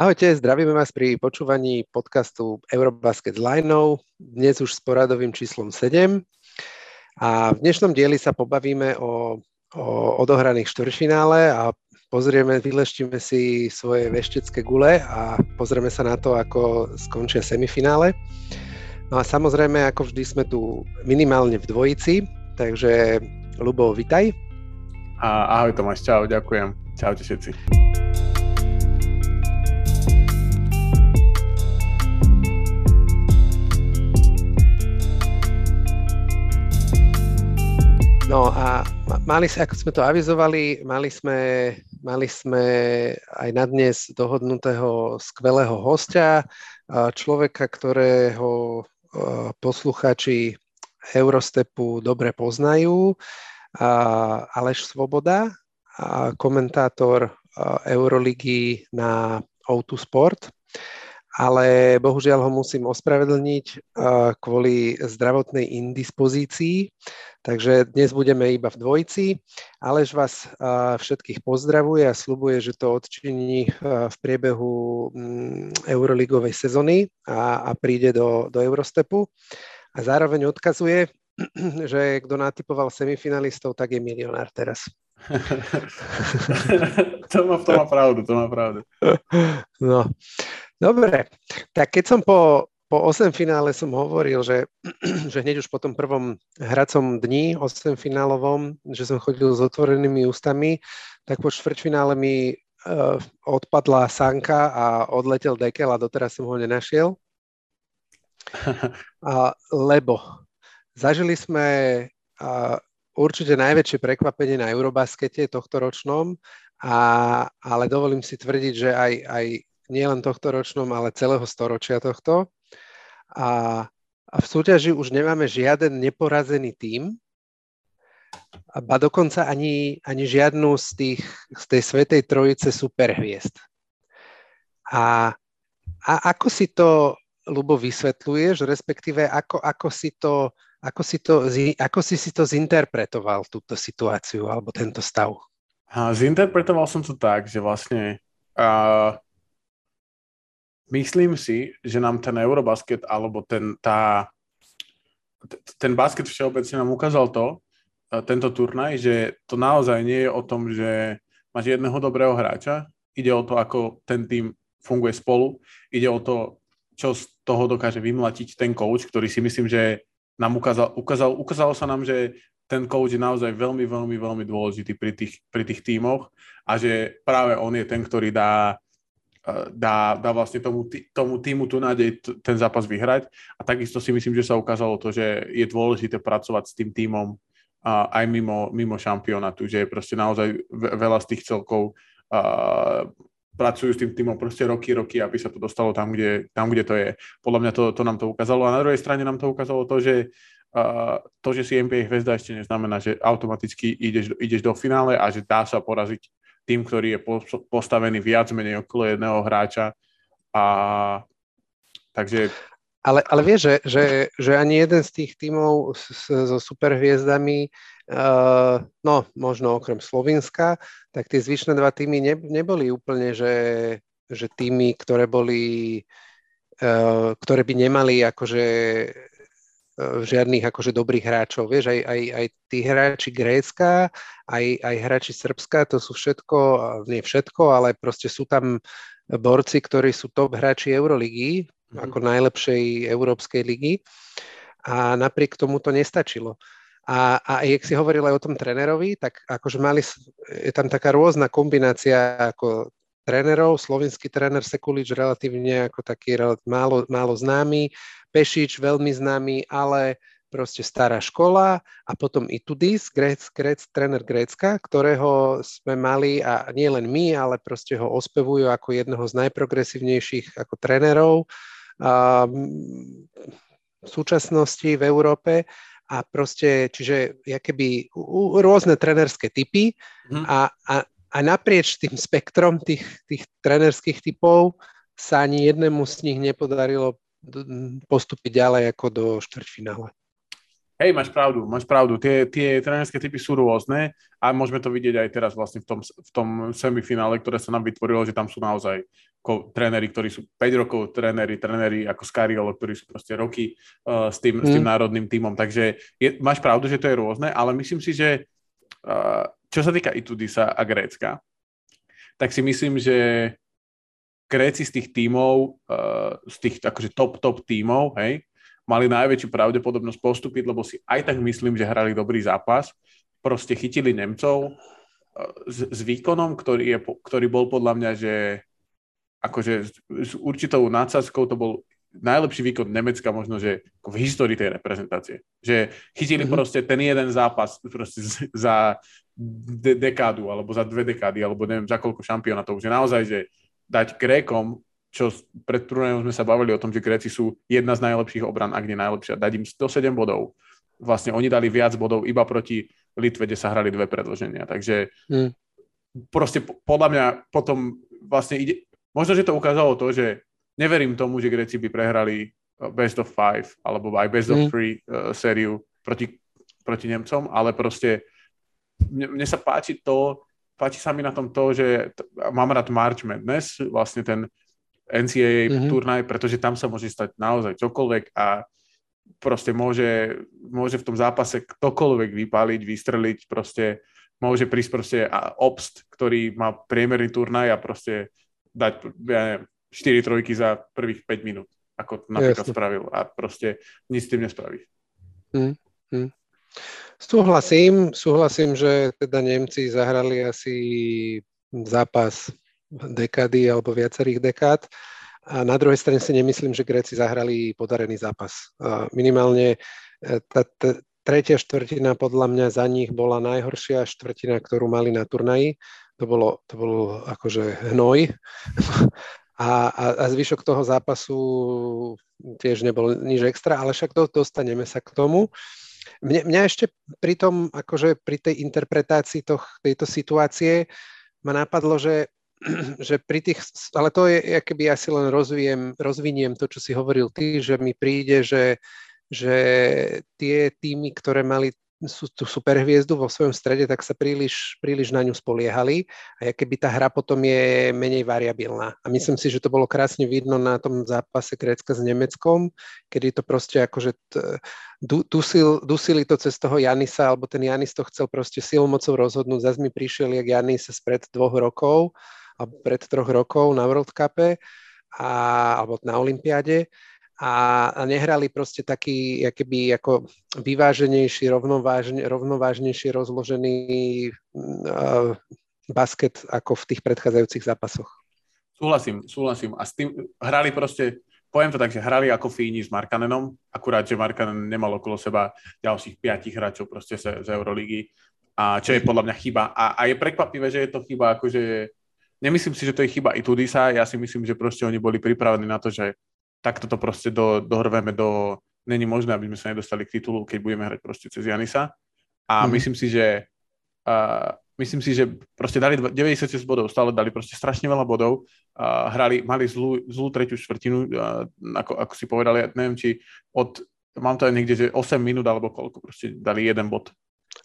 Ahojte, zdravíme vás pri počúvaní podcastu Eurobasket s Lineou, dnes už s poradovým číslom 7. A v dnešnom dieli sa pobavíme o, o odohraných štvrťfinále a pozrieme, vyleštíme si svoje veštecké gule a pozrieme sa na to, ako skončia semifinále. No a samozrejme, ako vždy sme tu minimálne v dvojici, takže Lubo, vitaj. A, ahoj Tomáš, čau, ďakujem. Čaute všetci. No a mali ako sme to avizovali, mali sme, mali sme aj na dnes dohodnutého skvelého hostia, človeka, ktorého posluchači Eurostepu dobre poznajú, Aleš Svoboda, komentátor Euroligy na O2 Sport ale bohužiaľ ho musím ospravedlniť kvôli zdravotnej indispozícii, takže dnes budeme iba v dvojici. Alež vás všetkých pozdravuje a slubuje, že to odčiní v priebehu mm, Euroligovej sezóny a, a príde do, do Eurostepu. A zároveň odkazuje, že kto natypoval semifinalistov, tak je milionár teraz. To, má, to má pravdu, to má pravdu. No, dobre. Tak keď som po, po 8 finále som hovoril, že, že hneď už po tom prvom hracom dni 8 finálovom, že som chodil s otvorenými ústami, tak po štvrťfinále mi uh, odpadla sanka a odletel dekel a doteraz som ho nenašiel. A, lebo zažili sme uh, určite najväčšie prekvapenie na Eurobaskete tohto ročnom, a, ale dovolím si tvrdiť, že aj, aj nielen tohto ročnom, ale celého storočia tohto. A, a v súťaži už nemáme žiaden neporazený tím, ba dokonca ani, ani žiadnu z, tých, z tej svetej trojice superhviezd. A, a ako si to, Lubo, vysvetľuješ, respektíve ako, ako si to ako si, to, ako si si to zinterpretoval, túto situáciu alebo tento stav? A zinterpretoval som to tak, že vlastne uh, myslím si, že nám ten Eurobasket alebo ten, tá, ten basket všeobecne nám ukázal to, uh, tento turnaj, že to naozaj nie je o tom, že máš jedného dobrého hráča, ide o to, ako ten tým funguje spolu, ide o to, čo z toho dokáže vymlatiť ten coach, ktorý si myslím, že nám ukázal, ukázal, ukázalo sa nám, že ten coach je naozaj veľmi, veľmi, veľmi dôležitý pri tých, pri tých tímoch a že práve on je ten, ktorý dá, eh, dá, dá vlastne tomu, tomu týmu tu nádej ten zápas vyhrať. A takisto si myslím, že sa ukázalo to, že je dôležité pracovať s tým týmom aj mimo, mimo šampionátu, že proste naozaj veľa z tých celkov pracujú s tým týmom proste roky, roky, aby sa to dostalo tam, kde, tam, kde to je. Podľa mňa to, to nám to ukázalo. A na druhej strane nám to ukázalo to, že uh, to, že si NBA hviezda ešte neznamená, že automaticky ideš, ideš do finále a že dá sa poraziť tým, ktorý je postavený viac menej okolo jedného hráča. A takže ale, ale vieš, že, že, že ani jeden z tých tímov so superhviezdami no, možno okrem Slovenska, tak tie zvyšné dva týmy ne, neboli úplne, že, že týmy, ktoré boli, uh, ktoré by nemali akože uh, žiadnych akože dobrých hráčov. Vieš, aj, aj, aj tí hráči Grécka, aj, aj hráči Srbska, to sú všetko, nie všetko, ale proste sú tam borci, ktorí sú top hráči Euroligy, mm-hmm. ako najlepšej európskej ligy. A napriek tomu to nestačilo. A, a jak si hovoril aj o tom trénerovi, tak akože mali, je tam taká rôzna kombinácia ako trénerov, slovenský tréner Sekulič relatívne ako taký málo, málo známy, Pešič veľmi známy, ale proste stará škola. A potom i Tudis, Gréc, Gréc, tréner Grécka, ktorého sme mali a nie len my, ale proste ho ospevujú ako jedného z najprogresívnejších ako trénerov a, v súčasnosti v Európe a proste, čiže keby rôzne trenerské typy mm. a, a, a naprieč tým spektrom tých, tých trenerských typov sa ani jednému z nich nepodarilo postúpiť ďalej ako do štvrťfinále. Hej, máš pravdu, máš pravdu. Tie, tie trénerské typy sú rôzne a môžeme to vidieť aj teraz vlastne v tom, v tom semifinále, ktoré sa nám vytvorilo, že tam sú naozaj ako tréneri, ktorí sú 5 rokov tréneri, tréneri ako Scariolo, ktorí sú proste roky uh, s, tým, mm. s tým mhm. národným týmom. Takže je, máš pravdu, že to je rôzne, ale myslím si, že uh, čo sa týka Itudisa a Grécka, tak si myslím, že Gréci z tých tímov, uh, z tých akože top, top tímov, hej, mali najväčšiu pravdepodobnosť postúpiť, lebo si aj tak myslím, že hrali dobrý zápas. Proste chytili Nemcov s, s výkonom, ktorý, je, ktorý bol podľa mňa, že akože s, určitou nadsázkou to bol najlepší výkon Nemecka možno, že v histórii tej reprezentácie. Že chytili mm-hmm. proste ten jeden zápas proste za de- dekádu, alebo za dve dekády, alebo neviem za koľko šampionátov. Že naozaj, že dať Grékom čo pred turnajom sme sa bavili o tom, že Gréci sú jedna z najlepších obran, ak nie najlepšia. Dať im 107 bodov. Vlastne oni dali viac bodov iba proti Litve, kde sa hrali dve predloženia. Takže hmm. proste podľa mňa potom vlastne ide... Možno, že to ukázalo to, že neverím tomu, že Gréci by prehrali uh, best of five alebo aj best of hmm. three uh, sériu proti, proti Nemcom, ale proste mne, mne sa páči to, páči sa mi na tom to, že t- mám rád March Madness, vlastne ten NCAA mm-hmm. turnaj, pretože tam sa môže stať naozaj čokoľvek a proste môže, môže v tom zápase ktokoľvek vypáliť, vystreliť, proste môže prísť proste Obst, ktorý má priemerný turnaj a proste dať, ja neviem, 4 trojky za prvých 5 minút, ako to napríklad Jasne. spravil a proste nič s tým nespraví. Mm, mm. Súhlasím, súhlasím, že teda Nemci zahrali asi zápas dekády alebo viacerých dekád. A na druhej strane si nemyslím, že Gréci zahrali podarený zápas. Minimálne e, tá, tretia štvrtina podľa mňa za nich bola najhoršia štvrtina, ktorú mali na turnaji. To bolo, to bolo akože hnoj. A, a, a zvyšok toho zápasu tiež nebol nič extra, ale však to, dostaneme sa k tomu. Mne, mňa ešte pri tom, akože pri tej interpretácii toh, tejto situácie ma napadlo, že že pri tých, ale to je, keby ja si len rozviem, rozviniem to, čo si hovoril ty, že mi príde, že, že tie týmy, ktoré mali sú, tú superhviezdu vo svojom strede, tak sa príliš, príliš na ňu spoliehali a keby tá hra potom je menej variabilná. A myslím si, že to bolo krásne vidno na tom zápase Grécka s Nemeckom, kedy to proste akože t, dusil, dusili to cez toho Janisa, alebo ten Janis to chcel proste silomocou rozhodnúť. Zas mi prišiel jak Janis spred dvoch rokov pred troch rokov na World Cupe a, alebo na Olympiáde a, a nehrali proste taký keby ako vyváženejší, rovnovážne, rovnovážnejší rozložený uh, basket ako v tých predchádzajúcich zápasoch. Súhlasím, súhlasím. A s tým hrali proste, poviem to tak, že hrali ako Fíni s Markanenom, akurát, že Markanen nemal okolo seba ďalších piatich hráčov proste z, z Eurolígy, a čo je podľa mňa chyba. A, a je prekvapivé, že je to chyba akože nemyslím si, že to je chyba i Tudisa, ja si myslím, že proste oni boli pripravení na to, že takto to proste do, dohrveme do... Není možné, aby sme sa nedostali k titulu, keď budeme hrať proste cez Janisa. A mm. myslím si, že uh, myslím si, že proste dali 96 bodov, stále dali proste strašne veľa bodov, uh, hrali, mali zlú, zlú tretiu štvrtinu, uh, ako, ako si povedali, ja neviem, či od, mám to aj niekde, že 8 minút alebo koľko, proste dali jeden bod.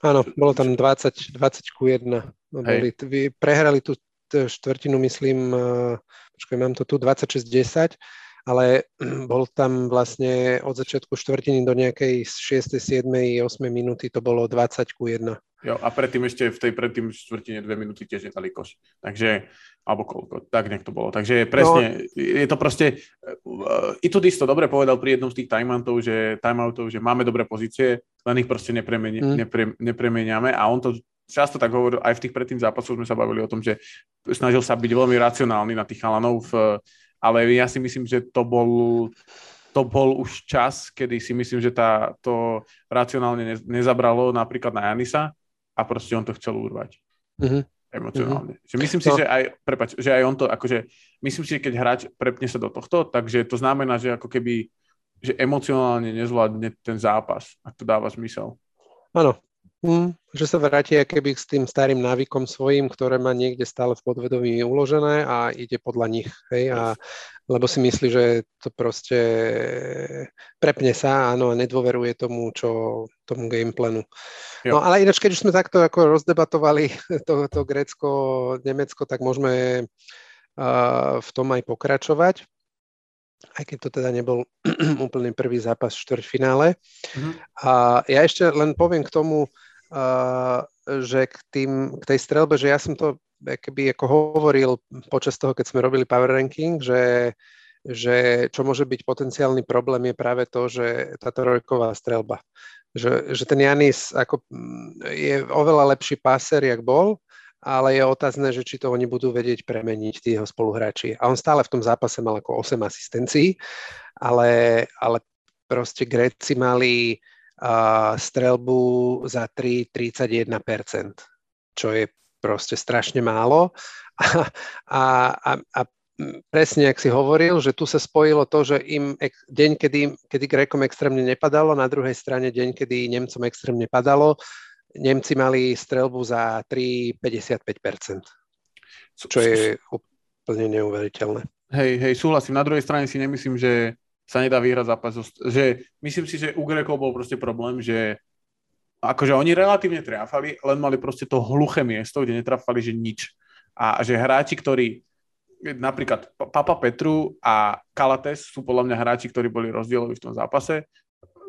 Áno, bolo tam 20, 20 ku 1. Boli, prehrali tú štvrtinu, myslím, eh, počkaj, mám to tu, 26-10, ale bol tam vlastne od začiatku štvrtiny do nejakej 6., 7., 8. minúty to bolo 20 ku 1. Jo, a predtým ešte v tej predtým štvrtine dve minúty tiež nedali koš. Takže, alebo koľko, tak nech to bolo. Takže presne, no. je to proste, uh, i tu to dobre povedal pri jednom z tých timeoutov, že, timeoutov, že máme dobré pozície, len ich proste nepremeni, mm. nepre, nepremeniame a on to často tak hovoril, aj v tých predtým zápasoch sme sa bavili o tom, že snažil sa byť veľmi racionálny na tých chalanov, v, ale ja si myslím, že to bol, to bol už čas, kedy si myslím, že tá, to racionálne ne, nezabralo napríklad na Janisa a proste on to chcel urvať. Mm-hmm. Emocionálne. Mm-hmm. Že myslím si, no. že aj, prepač, že aj on to, akože, myslím si, že keď hráč prepne sa do tohto, takže to znamená, že ako keby, že emocionálne nezvládne ten zápas, ak to dáva zmysel. Áno, Mm, že sa vráti keby s tým starým návykom svojim, ktoré má niekde stále v podvedomí uložené a ide podľa nich. Hej? A, lebo si myslí, že to proste prepne sa áno, a nedôveruje tomu, čo, tomu gameplanu. Jo. No ale ináč, keď už sme takto ako rozdebatovali to, to Grécko, Nemecko, tak môžeme uh, v tom aj pokračovať aj keď to teda nebol úplne prvý zápas v štvrťfinále. Mm-hmm. A ja ešte len poviem k tomu, že k, tým, k tej strelbe, že ja som to keby ako hovoril počas toho, keď sme robili power ranking, že, že čo môže byť potenciálny problém je práve to, že tá trojková strelba. Že, že ten Janis ako, mm, je oveľa lepší páser, jak bol, ale je otázne, že či to oni budú vedieť premeniť tí jeho spoluhráči. A on stále v tom zápase mal ako 8 asistencií, ale, ale proste Gréci mali uh, strelbu za 3,31%, čo je proste strašne málo. A, a, a, a presne, ak si hovoril, že tu sa spojilo to, že im deň, kedy, kedy Grékom extrémne nepadalo, na druhej strane deň, kedy Nemcom extrémne padalo, Nemci mali strelbu za 3,55%, čo je úplne neuveriteľné. Hej, hej, súhlasím. Na druhej strane si nemyslím, že sa nedá vyhrať zápas. Že myslím si, že u Grekov bol proste problém, že akože oni relatívne trafali, len mali proste to hluché miesto, kde netrafali, že nič. A že hráči, ktorí napríklad Papa Petru a Kalates sú podľa mňa hráči, ktorí boli rozdieloví v tom zápase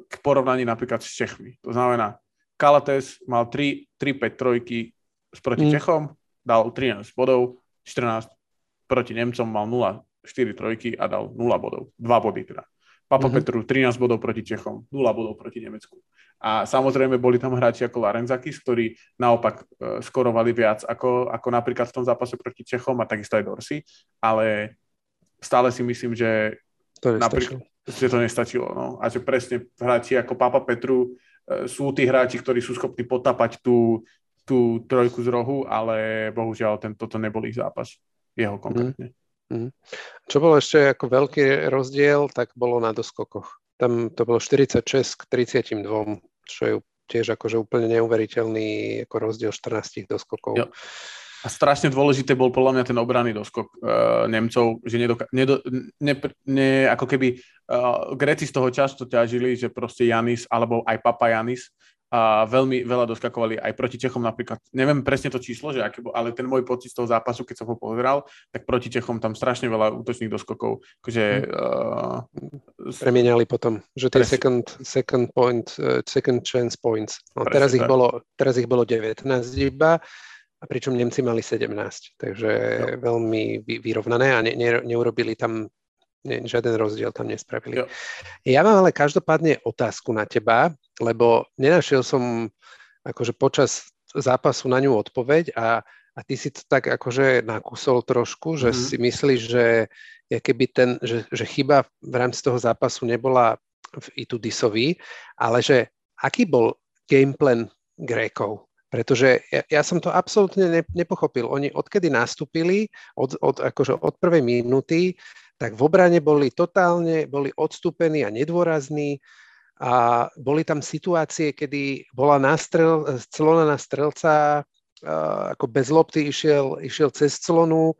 k porovnaní napríklad s Čechmi. To znamená, Kalates mal 3, 3 5 trojky proti mm. Čechom, dal 13 bodov, 14 proti Nemcom mal 0 4 trojky a dal 0 bodov. 2 body teda. Papa mm-hmm. Petru 13 bodov proti Čechom, 0 bodov proti Nemecku. A samozrejme boli tam hráči ako Larenzakis, ktorí naopak e, skorovali viac ako, ako napríklad v tom zápase proti Čechom a takisto aj Dorsi, ale stále si myslím, že to napríklad, že to nestačilo. No. A že presne hráči ako Papa Petru e, sú tí hráči, ktorí sú schopní potapať tú, tú trojku z rohu, ale bohužiaľ ten, toto nebol ich zápas. Jeho konkrétne. Mm. Mm. Čo bol ešte ako veľký rozdiel, tak bolo na doskokoch. Tam to bolo 46 k 32, čo je tiež akože úplne neuveriteľný ako rozdiel 14 doskokov. Jo. A strašne dôležité bol podľa mňa ten obranný doskok uh, Nemcov, že nedoka- nedo- ne, ne, ako keby uh, Gréci z toho často ťažili, že proste Janis alebo aj Papa Janis a veľmi veľa doskakovali aj proti Čechom napríklad. Neviem presne to číslo, že aké bol, ale ten môj pocit z toho zápasu, keď som ho pozeral, tak proti Čechom tam strašne veľa útočných doskokov. Akože, uh, Premieniali potom, že tie second, second point, uh, second chance points. No, teraz, ich bolo, teraz ich bolo 19 iba, a pričom Nemci mali 17, takže no. veľmi vyrovnané a ne, ne, neurobili tam nie, žiaden rozdiel tam nespravili. Jo. Ja mám ale každopádne otázku na teba, lebo nenašiel som akože počas zápasu na ňu odpoveď a, a ty si to tak akože nakúsol trošku, že mm-hmm. si myslíš, že keby ten, že, že chyba v rámci toho zápasu nebola v Itudisovi, ale že aký bol gameplan Grékov? Pretože ja, ja som to absolútne ne, nepochopil. Oni odkedy nastúpili, od, od, akože od prvej minúty, tak v obrane boli totálne, boli odstúpení a nedôrazní a boli tam situácie, kedy bola nástrel, clona na strelca, ako bez lopty išiel, išiel cez clonu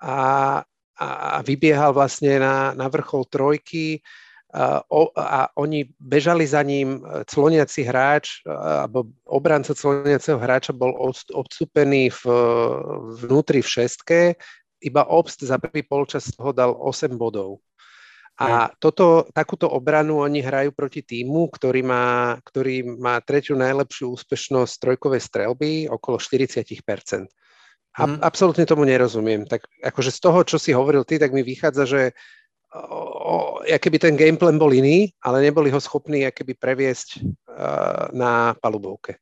a, a vybiehal vlastne na, na vrchol trojky. A, a oni bežali za ním, cloniaci hráč alebo obranca cloniaceho hráča bol odstúpený v, vnútri v šestke iba Obst za prvý polčas toho dal 8 bodov. A toto, takúto obranu oni hrajú proti týmu, ktorý má, ktorý má tretiu najlepšiu úspešnosť trojkovej strelby, okolo 40%. A, mm. Absolútne tomu nerozumiem. Tak akože z toho, čo si hovoril ty, tak mi vychádza, že o, keby ten gameplan bol iný, ale neboli ho schopní keby previesť uh, na palubovke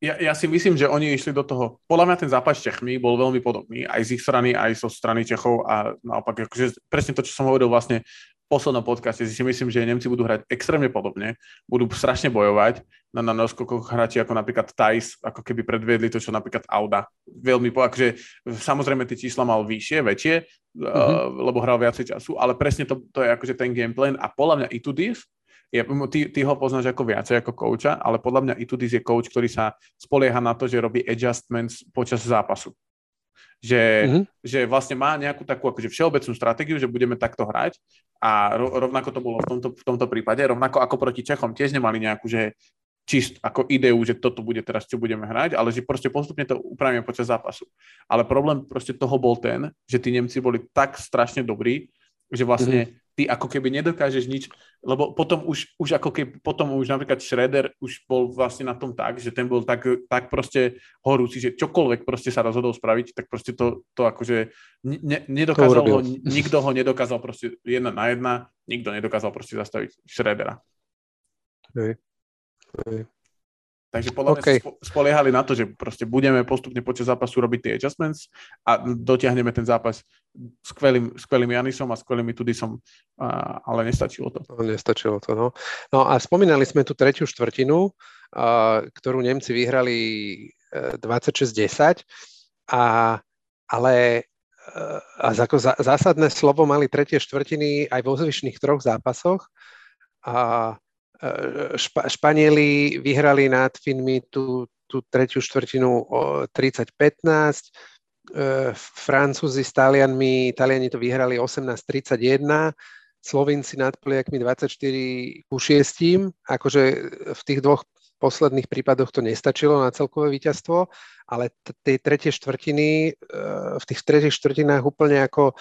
ja, ja si myslím, že oni išli do toho, podľa mňa ten zápas s Čechmi bol veľmi podobný, aj z ich strany, aj zo strany Čechov a naopak, akože presne to, čo som hovoril vlastne v poslednom podcaste, si myslím, že Nemci budú hrať extrémne podobne, budú strašne bojovať na, na noskokoch hráči ako napríklad Thais, ako keby predviedli to, čo napríklad Auda. Veľmi, akože samozrejme tie čísla mal vyššie, väčšie, mm-hmm. uh, lebo hral viacej času, ale presne to, to je akože ten gameplan a podľa mňa Itudis je, ty, ty ho poznáš ako viacej ako kouča, ale podľa mňa Itudis je coach, ktorý sa spolieha na to, že robí adjustments počas zápasu. Že, mm-hmm. že vlastne má nejakú takú akože všeobecnú stratégiu, že budeme takto hrať a rovnako to bolo v tomto, v tomto prípade, rovnako ako proti Čechom tiež nemali nejakú, že čist ako ideu, že toto bude teraz, čo budeme hrať, ale že proste postupne to upravíme počas zápasu. Ale problém proste toho bol ten, že tí Nemci boli tak strašne dobrí, že vlastne mm-hmm. Ty ako keby nedokážeš nič, lebo potom už, už ako keby, potom už napríklad Schroeder už bol vlastne na tom tak, že ten bol tak, tak proste horúci, že čokoľvek proste sa rozhodol spraviť, tak proste to, to akože ne, nedokázal ho, nikto ho nedokázal proste jedna na jedna, nikto nedokázal proste zastaviť Schroedera. Okay. Takže podľa okay. mňa spoliehali na to, že proste budeme postupne počas zápasu robiť tie adjustments a dotiahneme ten zápas skvelým, skvelým Janisom a skvelým Tudisom, ale nestačilo to. No, nestačilo to, no. No a spomínali sme tú tretiu štvrtinu, ktorú Nemci vyhrali 26-10, e, a, ale e, a ako zásadné slovo mali tretie štvrtiny aj vo zvyšných troch zápasoch. A Špa- Španieli vyhrali nad Finmi tú, tú tretiu štvrtinu o 30-15, e, Francúzi s Talianmi, Taliani to vyhrali 18-31, Slovinci nad Poliakmi 24 ku 6. Akože v tých dvoch posledných prípadoch to nestačilo na celkové víťazstvo, ale tie tretie štvrtiny, e, v tých tretích štvrtinách úplne ako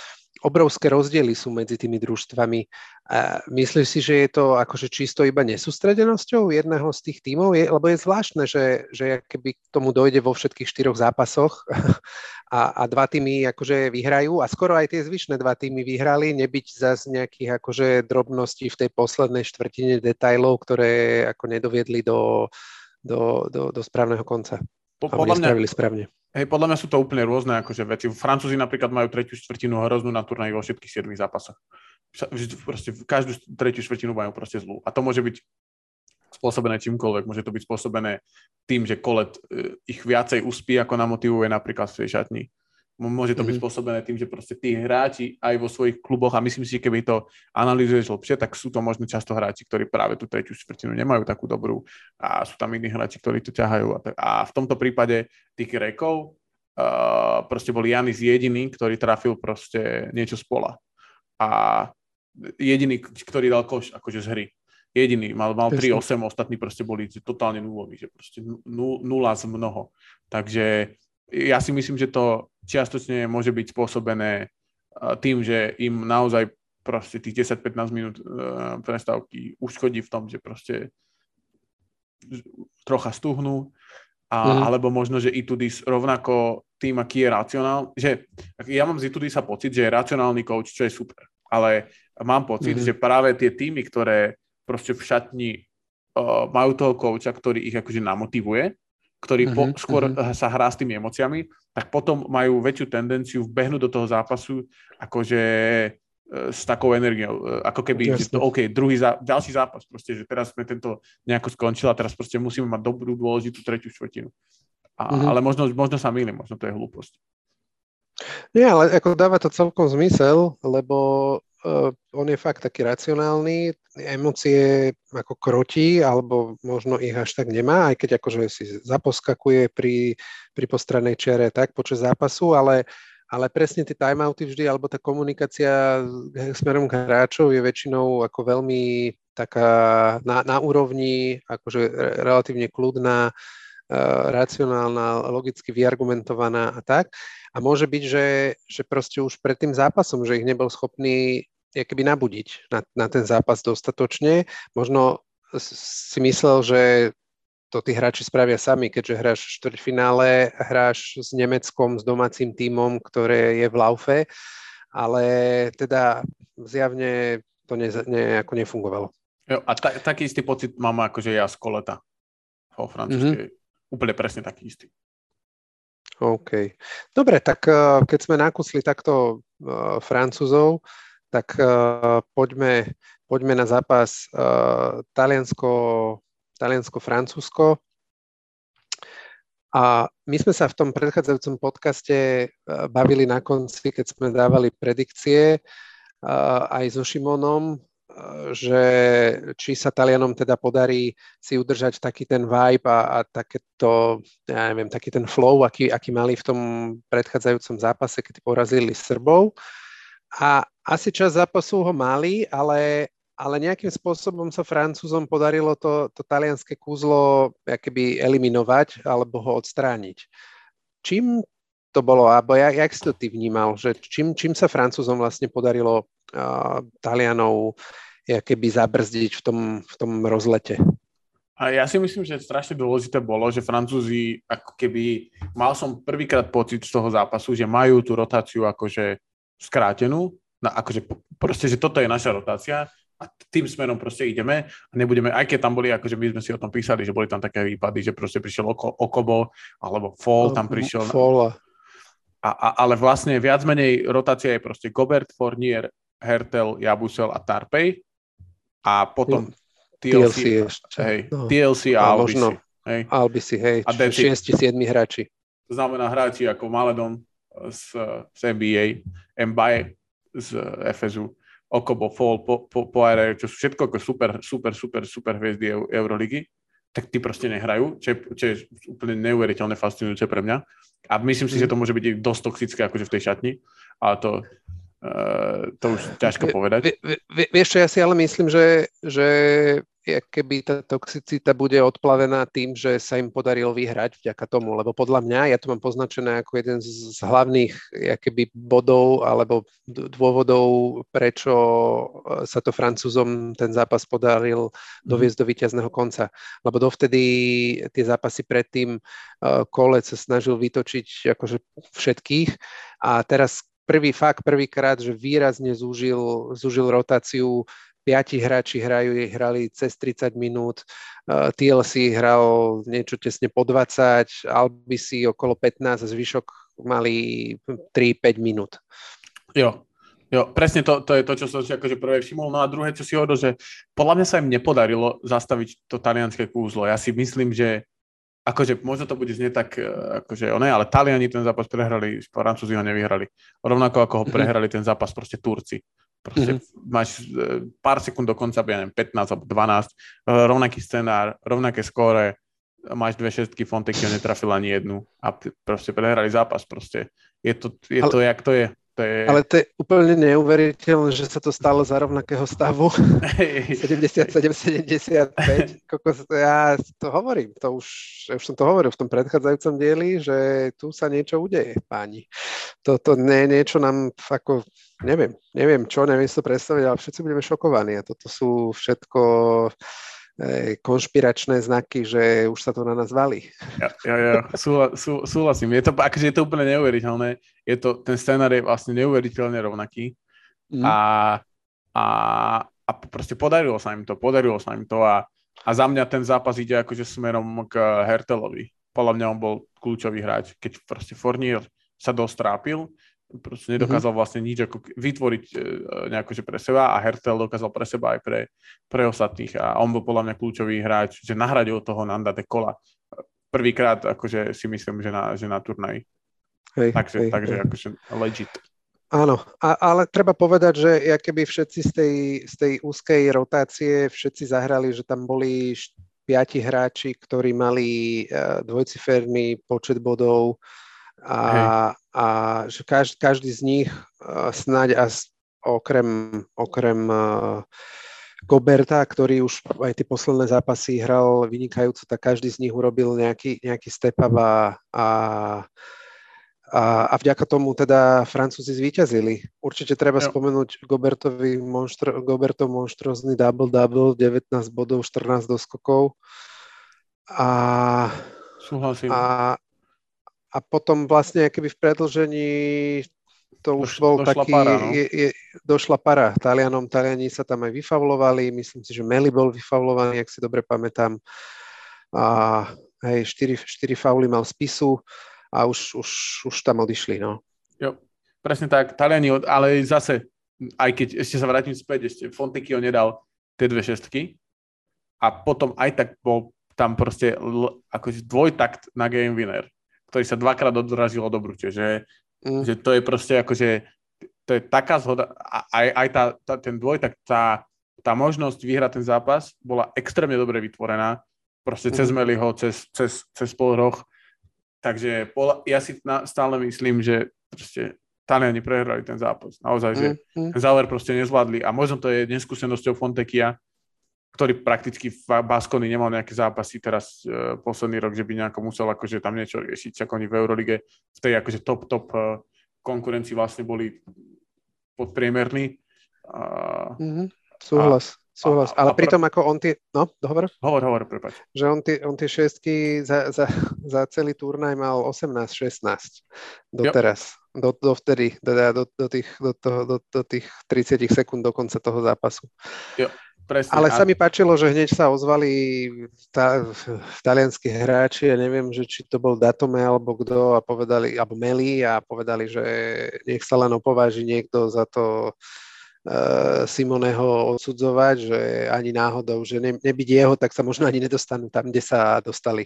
obrovské rozdiely sú medzi tými družstvami. A myslíš si, že je to akože čisto iba nesústredenosťou jedného z tých tímov? Je, lebo je zvláštne, že, že keby k tomu dojde vo všetkých štyroch zápasoch a, a dva týmy akože vyhrajú a skoro aj tie zvyšné dva týmy vyhrali, nebyť zase nejakých akože drobností v tej poslednej štvrtine detajlov, ktoré ako nedoviedli do, do, do, do správneho konca. Po, podľa mňa, správne. Hej, podľa mňa sú to úplne rôzne akože veci. Francúzi napríklad majú tretiu štvrtinu hroznú na turnaji vo všetkých 7 zápasoch. Proste každú tretiu štvrtinu majú proste zlú. A to môže byť spôsobené čímkoľvek. Môže to byť spôsobené tým, že kolet e, ich viacej uspí, ako namotivuje napríklad v tej šatni. Môže to byť mm-hmm. spôsobené tým, že proste tí hráči aj vo svojich kluboch, a myslím si, že keby to analýzuješ lepšie, tak sú to možno často hráči, ktorí práve tú tretiu štvrtinu nemajú takú dobrú a sú tam iní hráči, ktorí to ťahajú. A, tak. a v tomto prípade tých rekov uh, proste bol Janis jediný, ktorý trafil proste niečo z pola. A jediný, ktorý dal koš akože z hry. Jediný, mal, mal 3-8, ostatní proste boli totálne nuloví, že proste nula z mnoho. Takže ja si myslím, že to čiastočne môže byť spôsobené tým, že im naozaj proste tých 10-15 minút e, prestávky uškodí v tom, že proste trocha stuhnú, a, mm. alebo možno, že Itudis rovnako tým, aký je racionál, že ja mám z Itudisa pocit, že je racionálny coach, čo je super, ale mám pocit, mm. že práve tie týmy, ktoré proste v šatni uh, majú toho coacha, ktorý ich akože namotivuje, ktorý po, uh-huh, skôr uh-huh. sa hrá s tými emóciami, tak potom majú väčšiu tendenciu vbehnúť do toho zápasu akože e, s takou energiou, e, ako keby, že to, OK, druhý zá, ďalší zápas, proste, že teraz sme tento nejako skončili a teraz proste musíme mať dobrú, dôležitú tretiu štvrtinu. A, uh-huh. Ale možno, možno sa mýlim, možno to je hlúposť. Nie, ale ako dáva to celkom zmysel, lebo on je fakt taký racionálny, emócie ako krotí, alebo možno ich až tak nemá, aj keď akože si zaposkakuje pri, pri postranej čere tak počas zápasu, ale, ale presne tie timeouty vždy, alebo tá komunikácia smerom k hráčov je väčšinou ako veľmi taká na, na úrovni, akože relatívne kľudná, uh, racionálna, logicky vyargumentovaná a tak. A môže byť, že, že proste už pred tým zápasom, že ich nebol schopný keby nabudiť na, na ten zápas dostatočne. Možno si myslel, že to tí hráči spravia sami, keďže hráš v štvrťfinále, hráš s Nemeckom, s domácim tímom, ktoré je v laufe, ale teda zjavne to ne, ne, ako nefungovalo. Jo, a ta, taký istý pocit mám akože ja z koleta vo francúzskej. Mm-hmm. Úplne presne taký istý. OK. Dobre, tak uh, keď sme nakúsli takto uh, Francúzov, tak uh, poďme, poďme na zápas Taliansko, Taliansko-Francúzsko. A my sme sa v tom predchádzajúcom podcaste bavili na konci, keď sme dávali predikcie aj so Šimonom, že či sa Talianom teda podarí si udržať taký ten vibe a, a takéto, ja neviem, taký ten flow, aký, aký mali v tom predchádzajúcom zápase, keď porazili Srbov. A asi čas zápasu ho mali, ale, ale nejakým spôsobom sa Francúzom podarilo to, to talianské kúzlo keby eliminovať alebo ho odstrániť. Čím to bolo, alebo jak, jak si to ty vnímal, že čím, čím sa Francúzom vlastne podarilo uh, Talianov keby zabrzdiť v tom, v tom rozlete? A ja si myslím, že strašne dôležité bolo, že Francúzi, ako keby, mal som prvýkrát pocit z toho zápasu, že majú tú rotáciu akože skrátenú, na, akože proste, že toto je naša rotácia a tým smerom proste ideme a nebudeme, aj keď tam boli, akože my sme si o tom písali, že boli tam také výpady, že proste prišiel oko, Okobo alebo Fall tam prišiel. Fall. A, a, ale vlastne viac menej rotácia je proste Gobert, Fournier, Hertel, Jabusel a Tarpej a potom TLC, TLC, ešte. Hej, no. TLC a, a Albisi. Možno hej. Albisi, hej, a 6-7 hráči. To znamená hráči ako Maledon z, z NBA, Mbaye z FSU, Okobo, Fall, po, po, Poirier, čo sú všetko ako super, super, super, super hviezdy Euroligy, tak tí proste nehrajú, čo je, čo je úplne neuveriteľne fascinujúce pre mňa. A myslím si, že to môže byť dosť toxické akože v tej šatni, ale to, uh, to už ťažko povedať. Vie, vie, vieš čo, ja si ale myslím, že, že keby tá toxicita bude odplavená tým, že sa im podarilo vyhrať vďaka tomu, lebo podľa mňa, ja to mám poznačené ako jeden z hlavných keby bodov alebo dôvodov, prečo e, sa to Francúzom ten zápas podaril doviesť do víťazného konca. Lebo dovtedy tie zápasy predtým e, Kolec sa snažil vytočiť akože všetkých. A teraz prvý fakt, prvýkrát, že výrazne zúžil, zúžil rotáciu piati hráči hrajú, hrali cez 30 minút, uh, TLC hral niečo tesne po 20, Albisi okolo 15 a zvyšok mali 3-5 minút. Jo, Jo, presne to, to je to, čo som si akože prvé všimol. No a druhé, čo si hovoril, že podľa mňa sa im nepodarilo zastaviť to talianské kúzlo. Ja si myslím, že akože možno to bude znieť tak, e, akože ne, ale Taliani ten zápas prehrali, Francúzi ho nevyhrali. Rovnako ako ho prehrali ten zápas proste Turci. Proste mm-hmm. máš e, pár sekúnd do konca, ja neviem, 15 alebo 12, e, rovnaký scenár, rovnaké skóre, máš dve šestky, Fontekio netrafil ani jednu a proste prehrali zápas proste. Je to, je Ale... to jak to je. To je... Ale to je úplne neuveriteľné, že sa to stalo za rovnakého stavu. 77-75. ja to hovorím, to už, už som to hovoril v tom predchádzajúcom dieli, že tu sa niečo udeje, páni. Toto nie, niečo nám ako, neviem, neviem čo, neviem si to predstaviť, ale všetci budeme šokovaní a toto sú všetko konšpiračné znaky, že už sa to na nás valí. Ja, ja, ja súhla, sú, súhlasím. Je to, akože je to úplne neuveriteľné. Je to, ten scenár je vlastne neuveriteľne rovnaký. Mm. A, a, a proste podarilo sa im to, podarilo sa im to a, a za mňa ten zápas ide akože smerom k Hertelovi. Podľa mňa on bol kľúčový hráč. Keď proste Fournier sa dostrápil, proste nedokázal mm-hmm. vlastne nič ako vytvoriť e, nejako že pre seba a Hertel dokázal pre seba aj pre, pre ostatných a on bol podľa mňa kľúčový hráč, že nahradil toho Nanda de Kola prvýkrát akože si myslím, že na, že na turnaji. Hej, takže hej, takže hej. akože legit. Áno, a, ale treba povedať, že ja keby všetci z tej, z tej úzkej rotácie všetci zahrali, že tam boli piati hráči, ktorí mali uh, dvojciferný počet bodov, a, a že každý, každý z nich snáď a okrem, okrem Goberta, ktorý už aj tie posledné zápasy hral vynikajúco, tak každý z nich urobil nejaký, nejaký step up a, a, a, a vďaka tomu teda Francúzi zvíťazili. Určite treba jo. spomenúť Gobertovi monštro, Gobertov monštrozný double-double, 19 bodov, 14 doskokov. A, Súhlasím. A, a potom vlastne keby v predlžení to už Doš, bol došla taký, para, no? je, je, došla para Talianom, Taliani sa tam aj vyfavlovali, myslím si, že Meli bol vyfavlovaný, ak si dobre pamätám. A hej, štyri, štyri fauly mal spisu a už, už, už tam odišli, no. Jo, presne tak, Taliani, ale zase, aj keď ešte sa vrátim späť, ešte Fontecchio nedal tie dve šestky a potom aj tak bol tam proste akože dvojtakt na game winner ktorý sa dvakrát odrazil od obruče, že, mm. že to je proste akože, to je taká zhoda, aj, aj tá, tá, ten dvoj, tak tá, tá možnosť vyhrať ten zápas bola extrémne dobre vytvorená, proste cez mhm. Meliho, cez, cez, cez pol roh, takže ja si stále myslím, že proste Taliani prehrali ten zápas. Naozaj, že mm, mm. ten záver proste nezvládli a možno to je neskúsenosťou Fontekia, ktorý prakticky v Baskony nemal nejaké zápasy teraz uh, posledný rok, že by nejako musel akože tam niečo riešiť, ako oni v Eurolige v tej akože top, top uh, konkurencii vlastne boli podpriemerní. Uh, mm-hmm. Súhlas. A, Súhlas, ale pritom ako on tie, no, dohovor? Hovor, hovor, prepáč. Že on tie, on tie šestky za, za, za celý turnaj mal 18-16 doteraz. Do, do vtedy, teda do, do, tých, do, toho, do, do tých 30 sekúnd do konca toho zápasu. Jo, presne. Ale sa mi páčilo, že hneď sa ozvali tá, talianskí hráči, ja neviem, že či to bol Datome alebo kto a povedali, alebo Meli a povedali, že nech sa len opováži niekto za to Simoneho odsudzovať, že ani náhodou, že ne, nebyť jeho, tak sa možno ani nedostanú tam, kde sa dostali.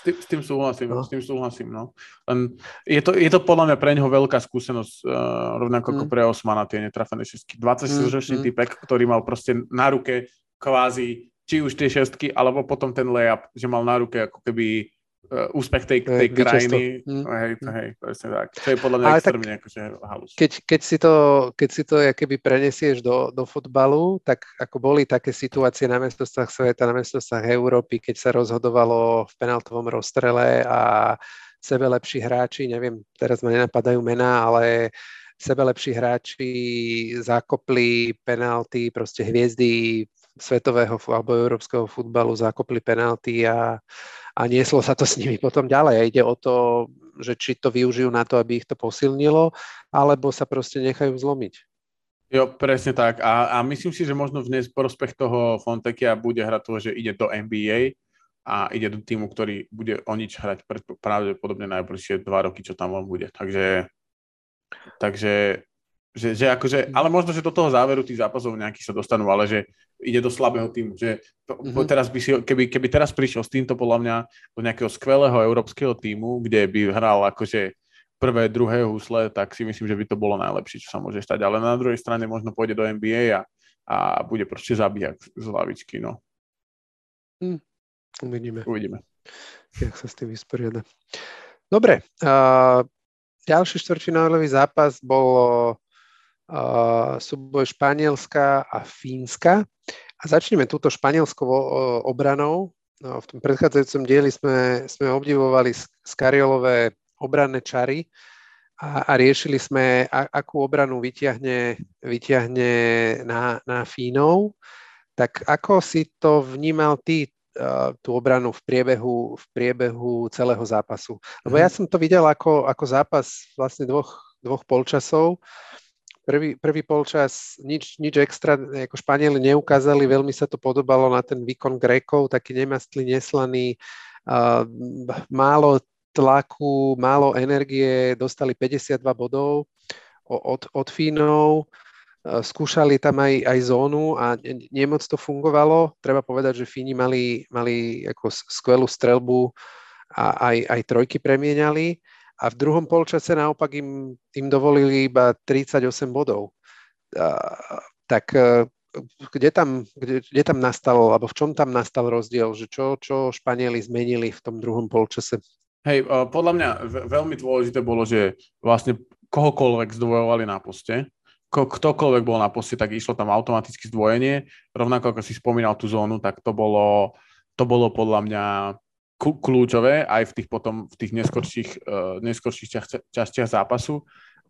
S tým, s tým súhlasím, no. s tým súhlasím, no. Len je, to, je to podľa mňa pre neho veľká skúsenosť, uh, rovnako mm. ako pre Osmana, tie netrafené šestky. 26-ročný mm. typek, ktorý mal proste na ruke kvázi či už tie šestky, alebo potom ten layup, že mal na ruke ako keby úspech tej, tej krajiny. Mm. Hej, hej, presne tak. To je podľa mňa Ale extrémne tak, akože halus. Keď, keď, si to, keď si to keby prenesieš do, do fotbalu, tak ako boli také situácie na mestostvách sveta, na mestostvách Európy, keď sa rozhodovalo v penaltovom rozstrele a sebe lepší hráči, neviem, teraz ma nenapadajú mená, ale sebe lepší hráči zakopli penalty, proste hviezdy svetového alebo európskeho futbalu zakopli penalty a a nieslo sa to s nimi potom ďalej. Ide o to, že či to využijú na to, aby ich to posilnilo, alebo sa proste nechajú zlomiť. Jo, presne tak. A, a myslím si, že možno dnes prospech toho Fontekia bude hrať to, že ide do NBA a ide do týmu, ktorý bude o nič hrať pravdepodobne najbližšie dva roky, čo tam on bude. Takže, takže že, že akože, ale možno, že do toho záveru tých zápasov nejakých sa dostanú, ale že ide do slabého týmu. Že mm-hmm. teraz by si, keby, keby teraz prišiel s týmto podľa mňa do nejakého skvelého európskeho týmu, kde by hral akože prvé, druhé husle, tak si myslím, že by to bolo najlepšie, čo sa môže stať. Ale na druhej strane možno pôjde do NBA a, a bude proste zabíjať z lavičky. No. Mm, uvidíme. Uvidíme. Jak sa s tým vysporiada. Dobre. Uh, ďalší štvrťfinálový zápas bol súboj Španielska a Fínska. A začneme túto španielskou obranou. No, v tom predchádzajúcom dieli sme, sme obdivovali Skariolové obranné čary a, a riešili sme, a, akú obranu vyťahne, vyťahne na, na Fínov. Tak ako si to vnímal ty, tú obranu v priebehu, v priebehu celého zápasu? Lebo ja mhm. som to videl ako, ako zápas vlastne dvoch, dvoch polčasov Prvý, prvý polčas nič, nič extra, ako Španieli neukázali, veľmi sa to podobalo na ten výkon Grékov, taký nemastný, neslaný, uh, málo tlaku, málo energie, dostali 52 bodov od, od Fínov, uh, skúšali tam aj, aj zónu a nemoc to fungovalo. Treba povedať, že Fíni mali, mali ako skvelú strelbu a aj, aj trojky premieniali a v druhom polčase naopak im, im dovolili iba 38 bodov. A, tak e, kde tam, kde, kde tam nastal, alebo v čom tam nastal rozdiel, že čo, čo Španieli zmenili v tom druhom polčase? Hej, e, podľa mňa veľmi dôležité bolo, že vlastne kohokoľvek zdvojovali na poste, ktokoľvek bol na poste, tak išlo tam automaticky zdvojenie. Rovnako ako si spomínal tú zónu, tak to bolo, to bolo podľa mňa kľúčové aj v tých potom v tých neskorších, uh, neskorších častiach zápasu.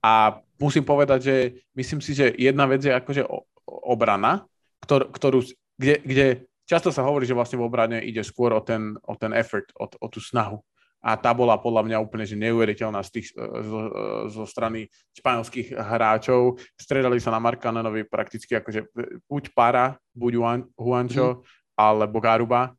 A musím povedať, že myslím si, že jedna vec je akože obrana, ktor, ktorú, kde, kde často sa hovorí, že vlastne v obrane ide skôr o ten, o ten effort, o, o tú snahu. A tá bola podľa mňa úplne že neuveriteľná z tých, e, zo, e, zo strany španielských hráčov. Stredali sa na Markanenovi prakticky akože buď Para, buď Juan, Juancho, mm. alebo Garuba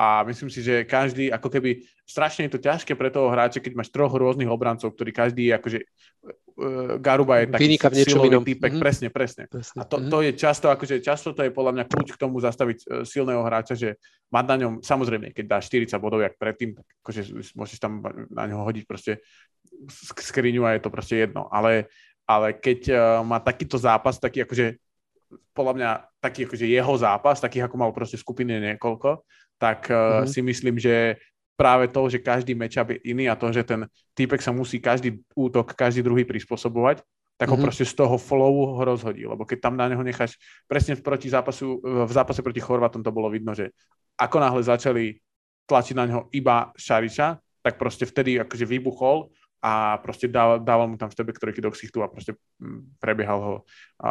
a myslím si, že každý, ako keby, strašne je to ťažké pre toho hráča, keď máš troch rôznych obrancov, ktorí každý, akože uh, Garuba je taký silový inom. typek, mm-hmm. presne, presne. presne. A to, mm-hmm. to je často, akože často to je podľa mňa kľúč k tomu zastaviť uh, silného hráča, že mať na ňom, samozrejme, keď dáš 40 bodov, jak predtým, tak akože môžeš tam na ňo hodiť proste skriňu a je to proste jedno. Ale, ale keď uh, má takýto zápas, taký akože podľa mňa taký akože jeho zápas, takých ako mal proste skupiny niekoľko, tak mm-hmm. si myslím, že práve to, že každý matchup je iný a to, že ten týpek sa musí každý útok, každý druhý prispôsobovať, tak ho mm-hmm. proste z toho flowu ho rozhodí, lebo keď tam na neho necháš presne proti zápasu, v zápase proti Chorvatom to bolo vidno, že ako náhle začali tlačiť na neho iba Šariča, tak proste vtedy akože vybuchol a proste dával, dával mu tam stebe ktorý do ksichtu a proste mm, prebiehal ho a,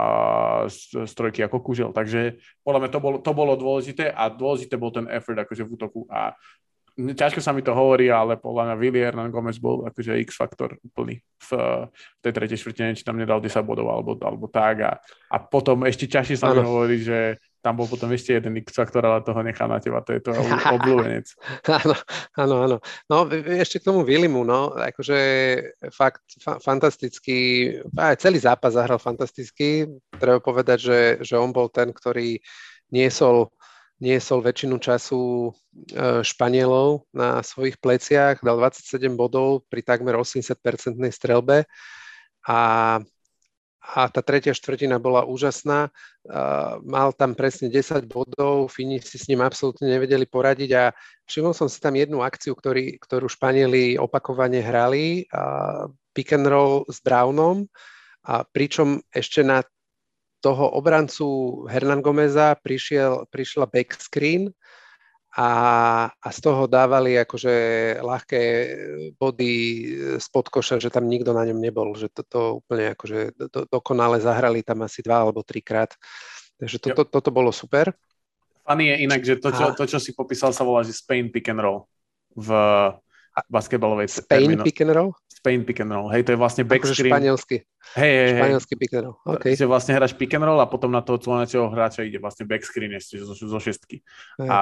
z, z trojky ako kužel. Takže podľa mňa to bolo, to bolo dôležité a dôležité bol ten effort akože v útoku. A ťažko sa mi to hovorí, ale podľa mňa Willy Hernan Gomez bol akože X-faktor úplný v, v tej tretej štvrtine, či tam nedal 10 bodov alebo, alebo tak. A, a potom ešte ťažšie sa mi hovorí, že tam bol potom ešte jeden X-faktor, ale toho nechá na teba, to je to obľúbenec. áno, áno, áno. No ešte k tomu Willimu, no, akože fakt fa- fantastický, aj celý zápas zahral fantasticky, treba povedať, že, že on bol ten, ktorý niesol niesol väčšinu času e, Španielov na svojich pleciach, dal 27 bodov pri takmer 80-percentnej strelbe a, a tá tretia štvrtina bola úžasná. Mal tam presne 10 bodov, Fini si s ním absolútne nevedeli poradiť a všimol som si tam jednu akciu, ktorý, ktorú Španieli opakovane hrali, pick and roll s Brownom, a pričom ešte na toho obrancu Hernan Gomeza prišiel, prišla backscreen a, a z toho dávali akože ľahké body spod koša, že tam nikto na ňom nebol, že toto to úplne akože do, dokonale zahrali tam asi dva alebo trikrát. Takže to, to, toto bolo super. Funny je inak, že to čo, to, čo si popísal, sa volá, že Spain pick and roll v basketbalovej Spain termino. pick and roll? Spain pick and roll, hej, to je vlastne akože backscreen. španielsky. Hej, hej, Španielský pick and roll, okay. Že vlastne hráš pick and roll a potom na toho clonacieho hráča ide vlastne backscreen ešte zo, zo šestky. Hej. A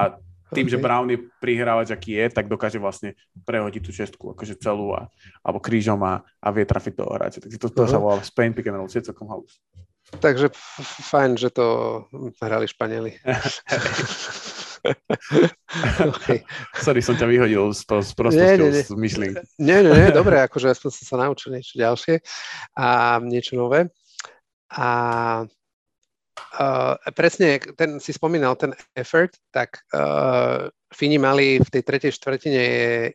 tým, okay. že Brown je prihrávač, aký je, tak dokáže vlastne prehodiť tú šestku, akože celú a, alebo krížom a, a vie trafiť toho hráča. Takže to, to uh-huh. sa volá Spain pick and roll, je celkom halus. Takže fajn, že to hrali Španieli. okay. Sorry, som ťa vyhodil z, z prostosťou, z myšlienky. Nie, nie, nie, dobre, akože aspoň som sa naučil niečo ďalšie a niečo nové. A uh, presne, ten, si spomínal ten effort, tak uh, Fini mali v tej tretej štvrtine,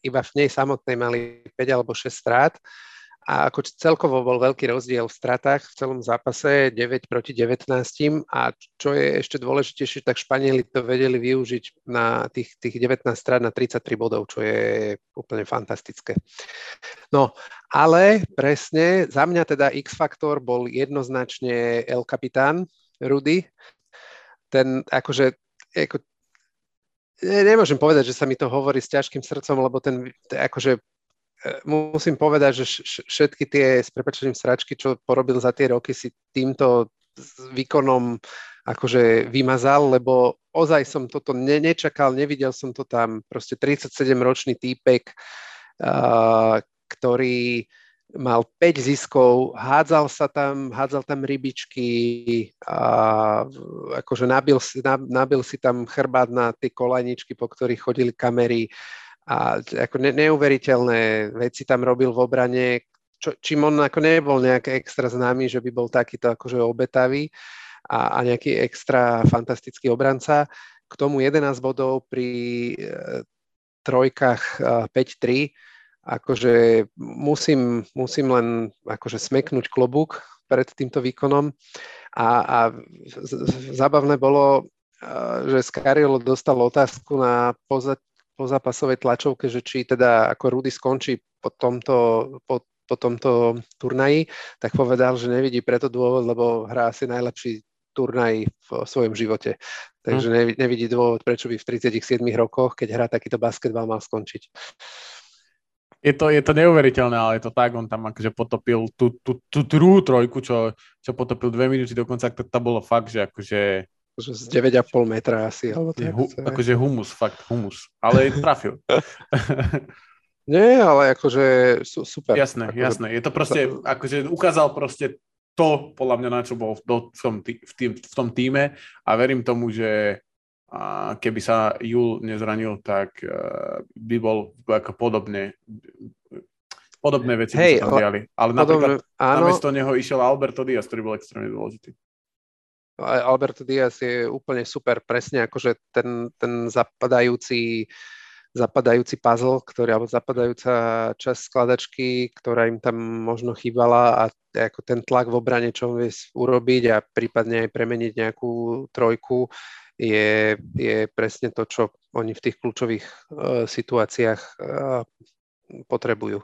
iba v nej samotnej mali 5 alebo 6 strát a ako celkovo bol veľký rozdiel v stratách v celom zápase 9 proti 19 a čo je ešte dôležitejšie, tak Španieli to vedeli využiť na tých, tých 19 strát na 33 bodov, čo je úplne fantastické. No, ale presne, za mňa teda X-faktor bol jednoznačne El Capitán Rudy. Ten akože, ako, nemôžem povedať, že sa mi to hovorí s ťažkým srdcom, lebo ten akože musím povedať, že všetky tie s prepačením sračky, čo porobil za tie roky, si týmto výkonom akože vymazal, lebo ozaj som toto ne, nečakal, nevidel som to tam, proste 37-ročný týpek, uh, ktorý mal 5 ziskov, hádzal sa tam, hádzal tam rybičky, a akože nabil, nabil si tam chrbát na tie kolajničky, po ktorých chodili kamery, a ako ne, neuveriteľné veci tam robil v obrane, čo, čím on ako nebol nejaký extra známy, že by bol takýto akože obetavý a, a nejaký extra fantastický obranca. K tomu 11 bodov pri e, trojkách e, 5-3, akože musím, musím len akože smeknúť klobúk pred týmto výkonom a, a zábavné bolo, e, že Skariolo dostal otázku na poza, po zápasovej tlačovke, že či teda ako Rudy skončí po tomto, po, po tomto turnaji, tak povedal, že nevidí preto dôvod, lebo hrá asi najlepší turnaj v svojom živote. Takže hm. nevidí dôvod, prečo by v 37 rokoch, keď hrá takýto basketbal, mal skončiť. Je to, je to neuveriteľné, ale je to tak, on tam akože potopil tú, tú, tú druhú trojku, čo, čo potopil dve minúty dokonca, to, to bolo fakt, že akože z 9,5 metra asi. Alebo tak, hu, akože humus, fakt humus. Ale trafil. Nie, ale akože super. Jasné, akože, jasné. Je to proste, akože ukázal proste to, podľa mňa, na čo bol v, v, tom, v, tým, v tom týme a verím tomu, že a keby sa Jul nezranil, tak uh, by bol ako podobne podobné veci Hej, by sa diali. Ale napríklad áno. namiesto neho išiel Alberto Diaz, ktorý bol extrémne dôležitý. Alberto Diaz je úplne super, presne akože ten, ten zapadajúci zapadajúci puzzle, ktorý, alebo zapadajúca časť skladačky, ktorá im tam možno chýbala a ako ten tlak v obrane, čo vie urobiť a prípadne aj premeniť nejakú trojku, je, je presne to, čo oni v tých kľúčových uh, situáciách uh, potrebujú.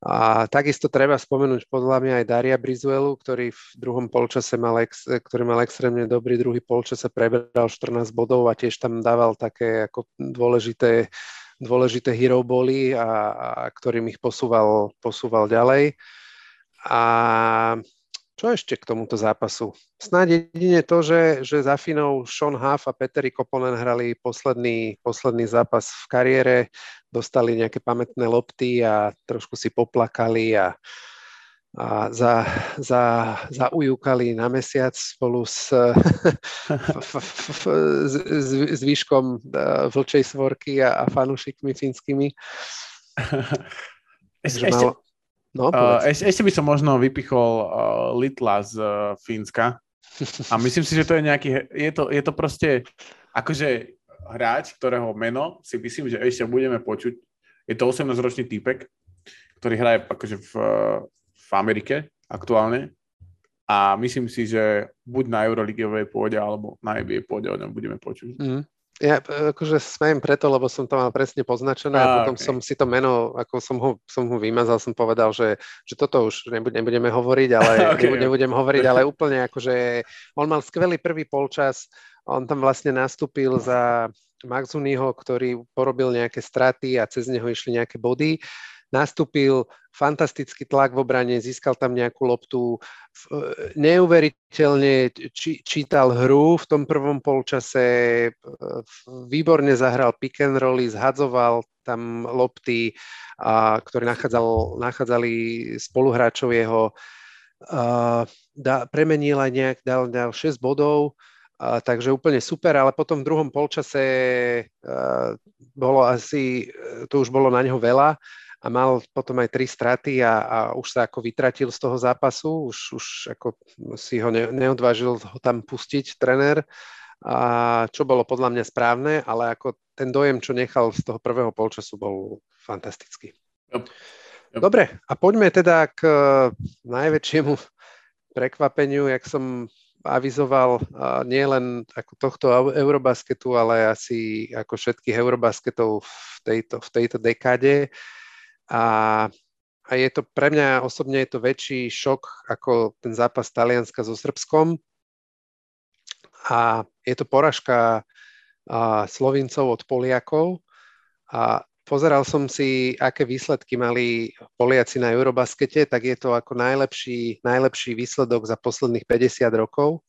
A takisto treba spomenúť podľa mňa aj Daria Brizuelu, ktorý v druhom polčase mal, ex, ktorý mal extrémne dobrý druhý polčase, preberal 14 bodov a tiež tam dával také ako dôležité, dôležité hero boli a, a ktorým ich posúval, posúval ďalej. A čo ešte k tomuto zápasu? Snáď jedine to, že, že za Finou Sean Huff a Petteri Koponen hrali posledný, posledný zápas v kariére, dostali nejaké pamätné lopty a trošku si poplakali a, a za, za, zaujúkali na mesiac spolu s, f, f, f, s, s výškom e, vlčej svorky a, a fanúšikmi fínskymi. Ešte, malo... No, uh, ešte, ešte by som možno vypichol uh, Litla z uh, Fínska. A myslím si, že to je nejaký, je to, je to proste akože hráč, ktorého meno si myslím, že ešte budeme počuť. Je to 18-ročný týpek, ktorý hraje akože v, v Amerike aktuálne. A myslím si, že buď na Euroligovej pôde, alebo na NBA pôde o ňom budeme počuť. Mm. Ja akože smejem preto, lebo som to mal presne poznačené a, a potom okay. som si to meno, ako som ho, som ho vymazal, som povedal, že, že toto už nebudeme hovoriť, ale okay. nebudem hovoriť, ale úplne akože on mal skvelý prvý polčas, on tam vlastne nastúpil za Maxuniho, ktorý porobil nejaké straty a cez neho išli nejaké body nastúpil, fantastický tlak v obrane, získal tam nejakú loptu, neuveriteľne či, čítal hru v tom prvom polčase, výborne zahral pick and rolly, zhadzoval tam lopty, a, ktoré nachádzal, nachádzali spoluhráčov jeho, a, da, premenil aj nejak, dal, dal 6 bodov, a, takže úplne super, ale potom v druhom polčase a, bolo asi, to už bolo na neho veľa a mal potom aj tri straty a, a už sa ako vytratil z toho zápasu, už, už ako si ho ne, neodvážil ho tam pustiť tréner, a čo bolo podľa mňa správne, ale ako ten dojem, čo nechal z toho prvého polčasu, bol fantastický. Yep. Yep. Dobre, a poďme teda k najväčšiemu prekvapeniu, jak som avizoval nie len ako tohto Eurobasketu, ale asi ako všetkých Eurobasketov v tejto, v tejto dekáde. A, a je to pre mňa osobne je to väčší šok ako ten zápas Talianska so Srbskom. A je to poražka a, Slovincov od Poliakov. A pozeral som si, aké výsledky mali Poliaci na Eurobaskete, tak je to ako najlepší, najlepší výsledok za posledných 50 rokov.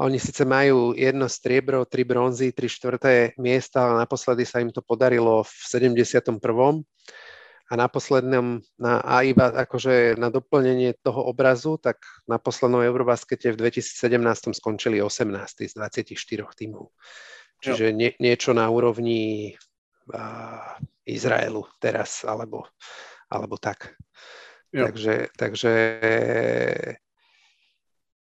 Oni síce majú jedno striebro, tri bronzy, tri štvrté miesta, ale naposledy sa im to podarilo v 71 a na poslednom, na, a iba akože na doplnenie toho obrazu, tak na poslednom Eurobaskete v 2017 skončili 18 z 24 tímov. Čiže nie, niečo na úrovni a, Izraelu teraz, alebo, alebo tak. Jo. Takže, takže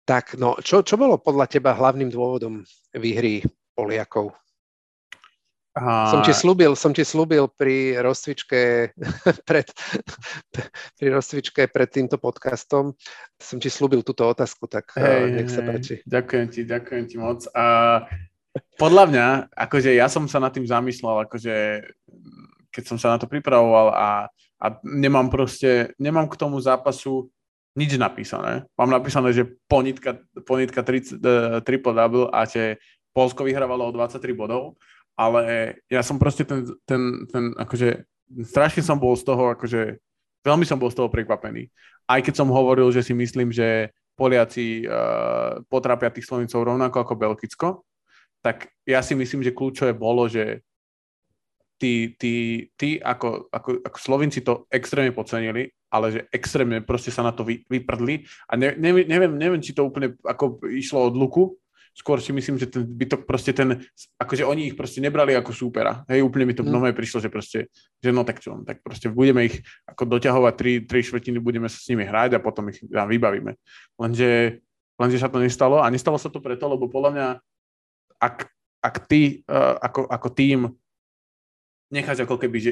tak, no, čo, čo bolo podľa teba hlavným dôvodom výhry Poliakov? A... Som ti slúbil, som ti slúbil pri rozcvičke pred, pri rozcvičke pred týmto podcastom, som ti slúbil túto otázku, tak hey, nech sa páči. Ďakujem ti, ďakujem ti moc. A podľa mňa, akože ja som sa nad tým zamyslel, akože keď som sa na to pripravoval a, a nemám proste, nemám k tomu zápasu nič napísané. Mám napísané, že ponitka, ponitka tri, uh, triple double a že Polsko vyhrávalo o 23 bodov ale ja som proste ten, ten, ten akože, strašne som bol z toho, akože, veľmi som bol z toho prekvapený. Aj keď som hovoril, že si myslím, že Poliaci uh, potrápia tých Slovincov rovnako ako Belgicko, tak ja si myslím, že kľúčové bolo, že tí, tí, tí ako, ako, ako Slovinci to extrémne podcenili, ale že extrémne proste sa na to vy, vyprdli a ne, neviem, neviem, neviem, či to úplne ako išlo od luku, skôr si myslím, že ten bytok proste ten, akože oni ich proste nebrali ako súpera. Hej, úplne mi to mm. nové prišlo, že proste, že no tak čo, tak proste budeme ich ako doťahovať tri, tri štvrtiny, budeme sa s nimi hrať a potom ich tam vybavíme. Lenže lenže sa to nestalo a nestalo sa to preto, lebo podľa mňa, ak, ak ty uh, ako, ako tým necháš ako keby, že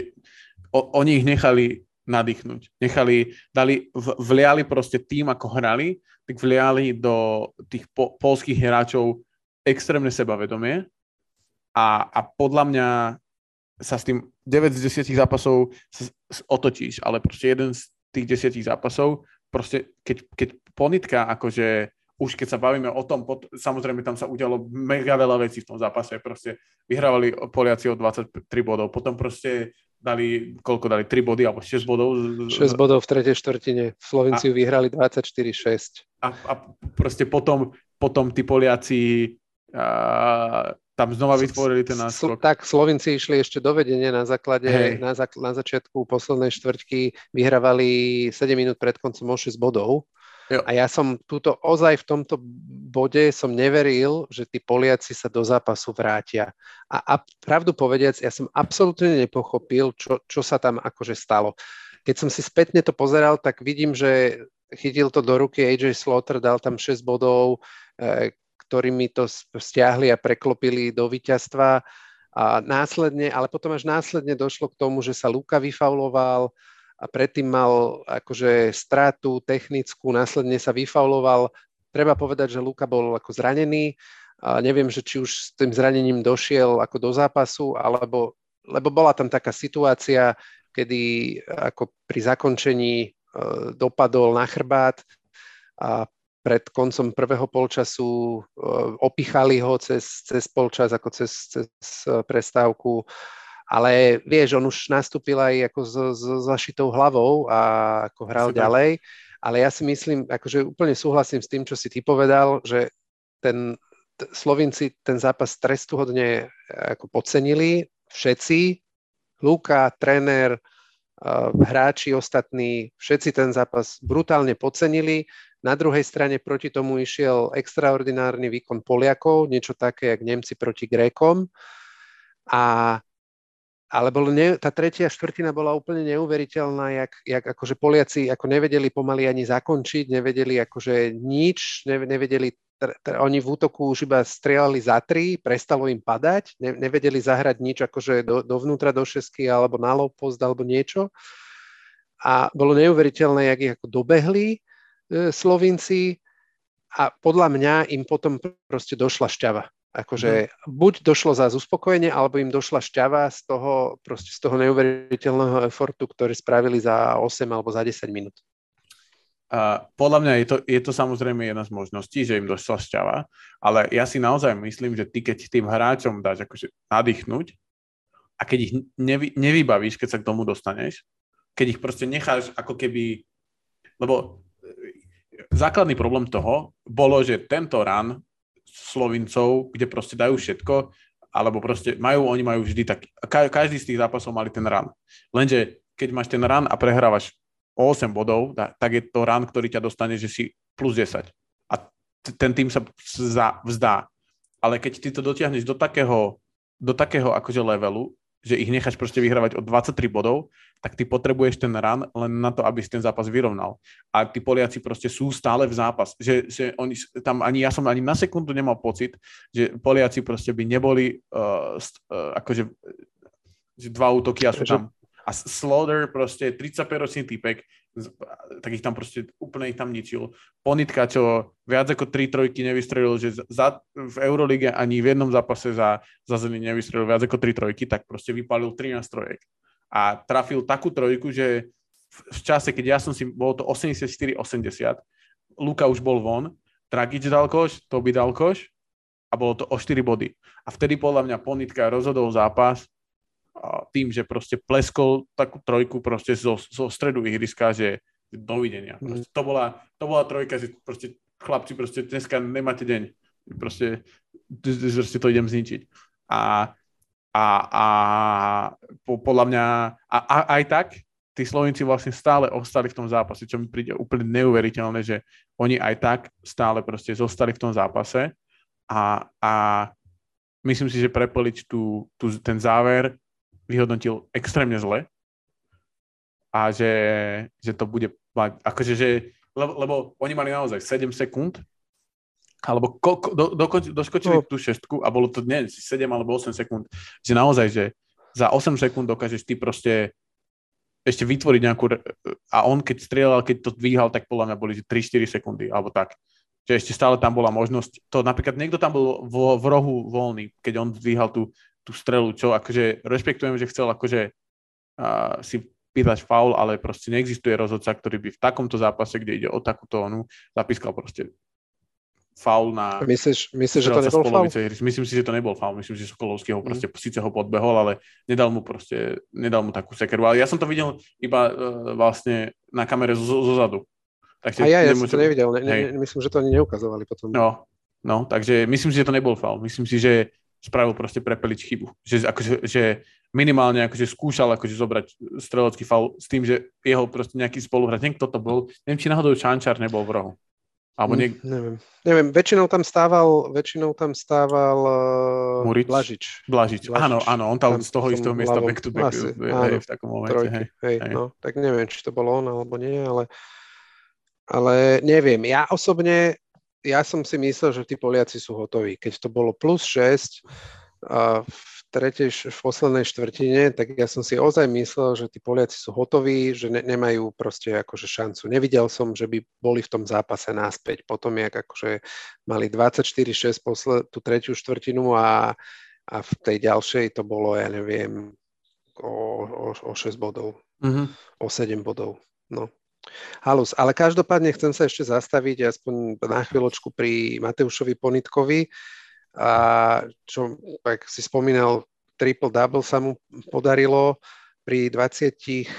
o, oni ich nechali nadýchnuť. Nechali, dali, vliali proste tým, ako hrali, tak vliali do tých po, polských hráčov extrémne sebavedomie a, a podľa mňa sa s tým 9 z 10 zápasov otočíš, ale proste jeden z tých 10 zápasov, proste keď, keď ponitka akože už keď sa bavíme o tom, pot, samozrejme tam sa udialo mega veľa vecí v tom zápase, proste vyhrávali Poliaci o 23 bodov, potom proste dali, koľko dali, 3 body alebo 6 bodov. 6 bodov v tretej štvrtine. V Slovenciu a, vyhrali 24-6. A, a proste potom, potom tí Poliaci a, tam znova vytvorili ten náskok. Tak, Slovenci išli ešte do vedenia na základe, hey. na, na začiatku poslednej štvrťky vyhrávali 7 minút pred koncom o 6 bodov. Jo. A ja som túto ozaj v tomto bode som neveril, že tí Poliaci sa do zápasu vrátia. A, a pravdu povediac, ja som absolútne nepochopil, čo, čo sa tam akože stalo. Keď som si spätne to pozeral, tak vidím, že chytil to do ruky AJ Slaughter, dal tam 6 bodov, e, ktorými to stiahli a preklopili do víťazstva. A následne, ale potom až následne došlo k tomu, že sa Luka vyfauloval, a predtým mal akože stratu technickú, následne sa vyfauloval. Treba povedať, že Luka bol ako zranený. A neviem, že či už s tým zranením došiel ako do zápasu, alebo lebo bola tam taká situácia, kedy ako pri zakončení e, dopadol na chrbát a pred koncom prvého polčasu e, opichali ho cez, cez polčas, ako cez, cez prestávku ale vieš, on už nastúpil aj ako s, s zašitou hlavou a ako hral ďalej, ale ja si myslím, akože úplne súhlasím s tým, čo si ty povedal, že ten t- Slovinci ten zápas trestuhodne ako podcenili, všetci, Luka, tréner, hráči ostatní, všetci ten zápas brutálne podcenili. Na druhej strane proti tomu išiel extraordinárny výkon Poliakov, niečo také, jak Nemci proti Grékom. A ale bolo ne, tá tretia štvrtina bola úplne neuveriteľná, jak, jak akože Poliaci ako nevedeli pomaly ani zakončiť, nevedeli akože nič, ne, nevedeli, tr, tr, oni v útoku už iba strieľali za tri, prestalo im padať, ne, nevedeli zahrať nič akože do, dovnútra do šesky alebo na low post alebo niečo. A bolo neuveriteľné, jak ich ako dobehli e, Slovinci a podľa mňa im potom proste došla šťava Akože mm. buď došlo za uspokojenie, alebo im došla šťava z toho, proste z toho neuveriteľného efortu, ktorý spravili za 8 alebo za 10 minút. Uh, podľa mňa je to, je to samozrejme jedna z možností, že im došla šťava, ale ja si naozaj myslím, že ty keď tým hráčom dáš akože nadýchnuť a keď ich nevy, nevybavíš, keď sa k tomu dostaneš, keď ich proste necháš ako keby, lebo základný problém toho bolo, že tento run Slovincov, kde proste dajú všetko, alebo proste majú, oni majú vždy tak, každý z tých zápasov mali ten run. Lenže keď máš ten run a prehrávaš o 8 bodov, tak je to run, ktorý ťa dostane, že si plus 10. A ten tým sa vzdá. Ale keď ty to dotiahneš do takého, do takého akože levelu, že ich necháš proste vyhrávať o 23 bodov, tak ty potrebuješ ten run len na to, aby si ten zápas vyrovnal. A tí Poliaci proste sú stále v zápas. Že, že oni tam ani ja som ani na sekundu nemal pocit, že Poliaci proste by neboli uh, uh, akože že dva útoky a sú tam. A Slaughter proste 35-ročný typek, tak ich tam proste úplne ich tam ničil. Ponitka, čo viac ako 3 trojky nevystrelil, že za, v Eurolige ani v jednom zápase za, za zemi nevystrelil viac ako 3 trojky, tak proste vypalil 13 trojek. A trafil takú trojku, že v, v čase, keď ja som si, bolo to 84-80, Luka už bol von, Dragič dal koš, Toby dal koš a bolo to o 4 body. A vtedy podľa mňa Ponitka rozhodol zápas tým, že proste pleskol takú trojku proste zo, zo stredu ihriska, že dovidenia. Mm. Proste to, bola, to bola trojka, že proste chlapci, proste dneska nemáte deň. Proste, proste to idem zničiť. A, a, a po, podľa mňa, a, a aj tak, tí Slovenci vlastne stále ostali v tom zápase, čo mi príde úplne neuveriteľné, že oni aj tak stále proste zostali v tom zápase a, a myslím si, že prepoliť tú, tú, ten záver vyhodnotil extrémne zle a že, že to bude mať, akože, že, lebo, lebo oni mali naozaj 7 sekúnd alebo ko, ko, do, do, doskočili no. tú šestku a bolo to dnes 7 alebo 8 sekúnd, že naozaj, že za 8 sekúnd dokážeš ty proste ešte vytvoriť nejakú... A on keď strieľal, keď to dvíhal, tak podľa mňa boli 3-4 sekundy, alebo tak. Že ešte stále tam bola možnosť. To napríklad niekto tam bol vo, v rohu voľný, keď on dvíhal tú, tú strelu, čo akože rešpektujem, že chcel akože uh, si pýtať faul, ale proste neexistuje rozhodca, ktorý by v takomto zápase, kde ide o takúto onu, zapískal proste faul na... Myslíš, myslíš že to nebol faul? Myslím si, že to nebol faul. Myslím, že Sokolovský ho proste, mm. síce ho podbehol, ale nedal mu proste, nedal mu takú sekeru. Ale ja som to videl iba uh, vlastne na kamere zo, zo zadu. Takže a ja, ja som to nevidel. Ne, ne, myslím, že to ani neukazovali potom. No, no, takže myslím si, že to nebol faul. Myslím si, že spravil proste prepeliť chybu. Že, akože, že minimálne akože skúšal akože zobrať strelecký faul s tým, že jeho proste nejaký spoluhráč, kto to bol, neviem, či náhodou Čančar nebol v rohu. Alebo hm, niek... neviem. neviem, väčšinou tam stával, väčšinou tam stával uh, Murič? Blažič. Blažič. Blažič. Áno, áno, on tam z toho istého miesta back to back Asi, hej, áno, v takom momente. Trojky, hej, hej, hej. No, tak neviem, či to bol on alebo nie, ale, ale neviem. Ja osobne, ja som si myslel, že tí Poliaci sú hotoví. Keď to bolo plus 6 uh, v tretej, v poslednej štvrtine, tak ja som si ozaj myslel, že tí Poliaci sú hotoví, že ne, nemajú proste akože šancu. Nevidel som, že by boli v tom zápase náspäť. Potom, jak akože mali 24-6 posled, tú tretiu štvrtinu a, a v tej ďalšej to bolo, ja neviem, o, o, o 6 bodov, mm-hmm. o 7 bodov. No. Halus, ale každopádne chcem sa ešte zastaviť aspoň na chvíľočku pri Mateušovi Ponitkovi, a čo, ak si spomínal, triple-double sa mu podarilo pri 26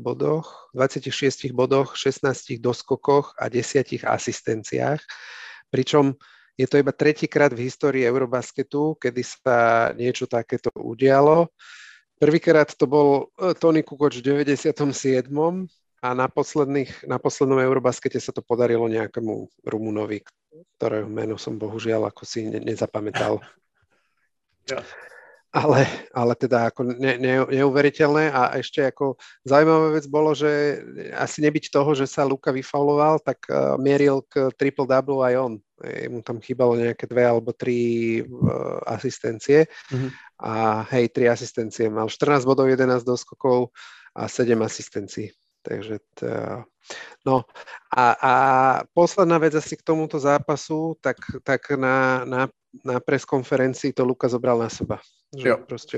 bodoch, 26 bodoch, 16 doskokoch a 10 asistenciách. Pričom je to iba tretíkrát v histórii Eurobasketu, kedy sa niečo takéto udialo. Prvýkrát to bol e, Tony Kukoč v 97. a na, posledných, na poslednom Eurobaskete sa to podarilo nejakému Rumunovi, ktorého meno som bohužiaľ ako si ne, nezapamätal. Ja. Ale, ale teda ako ne, ne, neuveriteľné a ešte ako zaujímavá vec bolo, že asi nebyť toho, že sa Luka vyfauloval, tak uh, mieril k triple-double aj on. Mu tam chýbalo nejaké dve alebo tri uh, asistencie mm-hmm. a hej, tri asistencie. Mal 14 bodov, 11 doskokov a 7 asistencií. Takže to, no a, a posledná vec asi k tomuto zápasu, tak, tak na, na, na preskonferencii to Luka zobral na seba. Že jo. Proste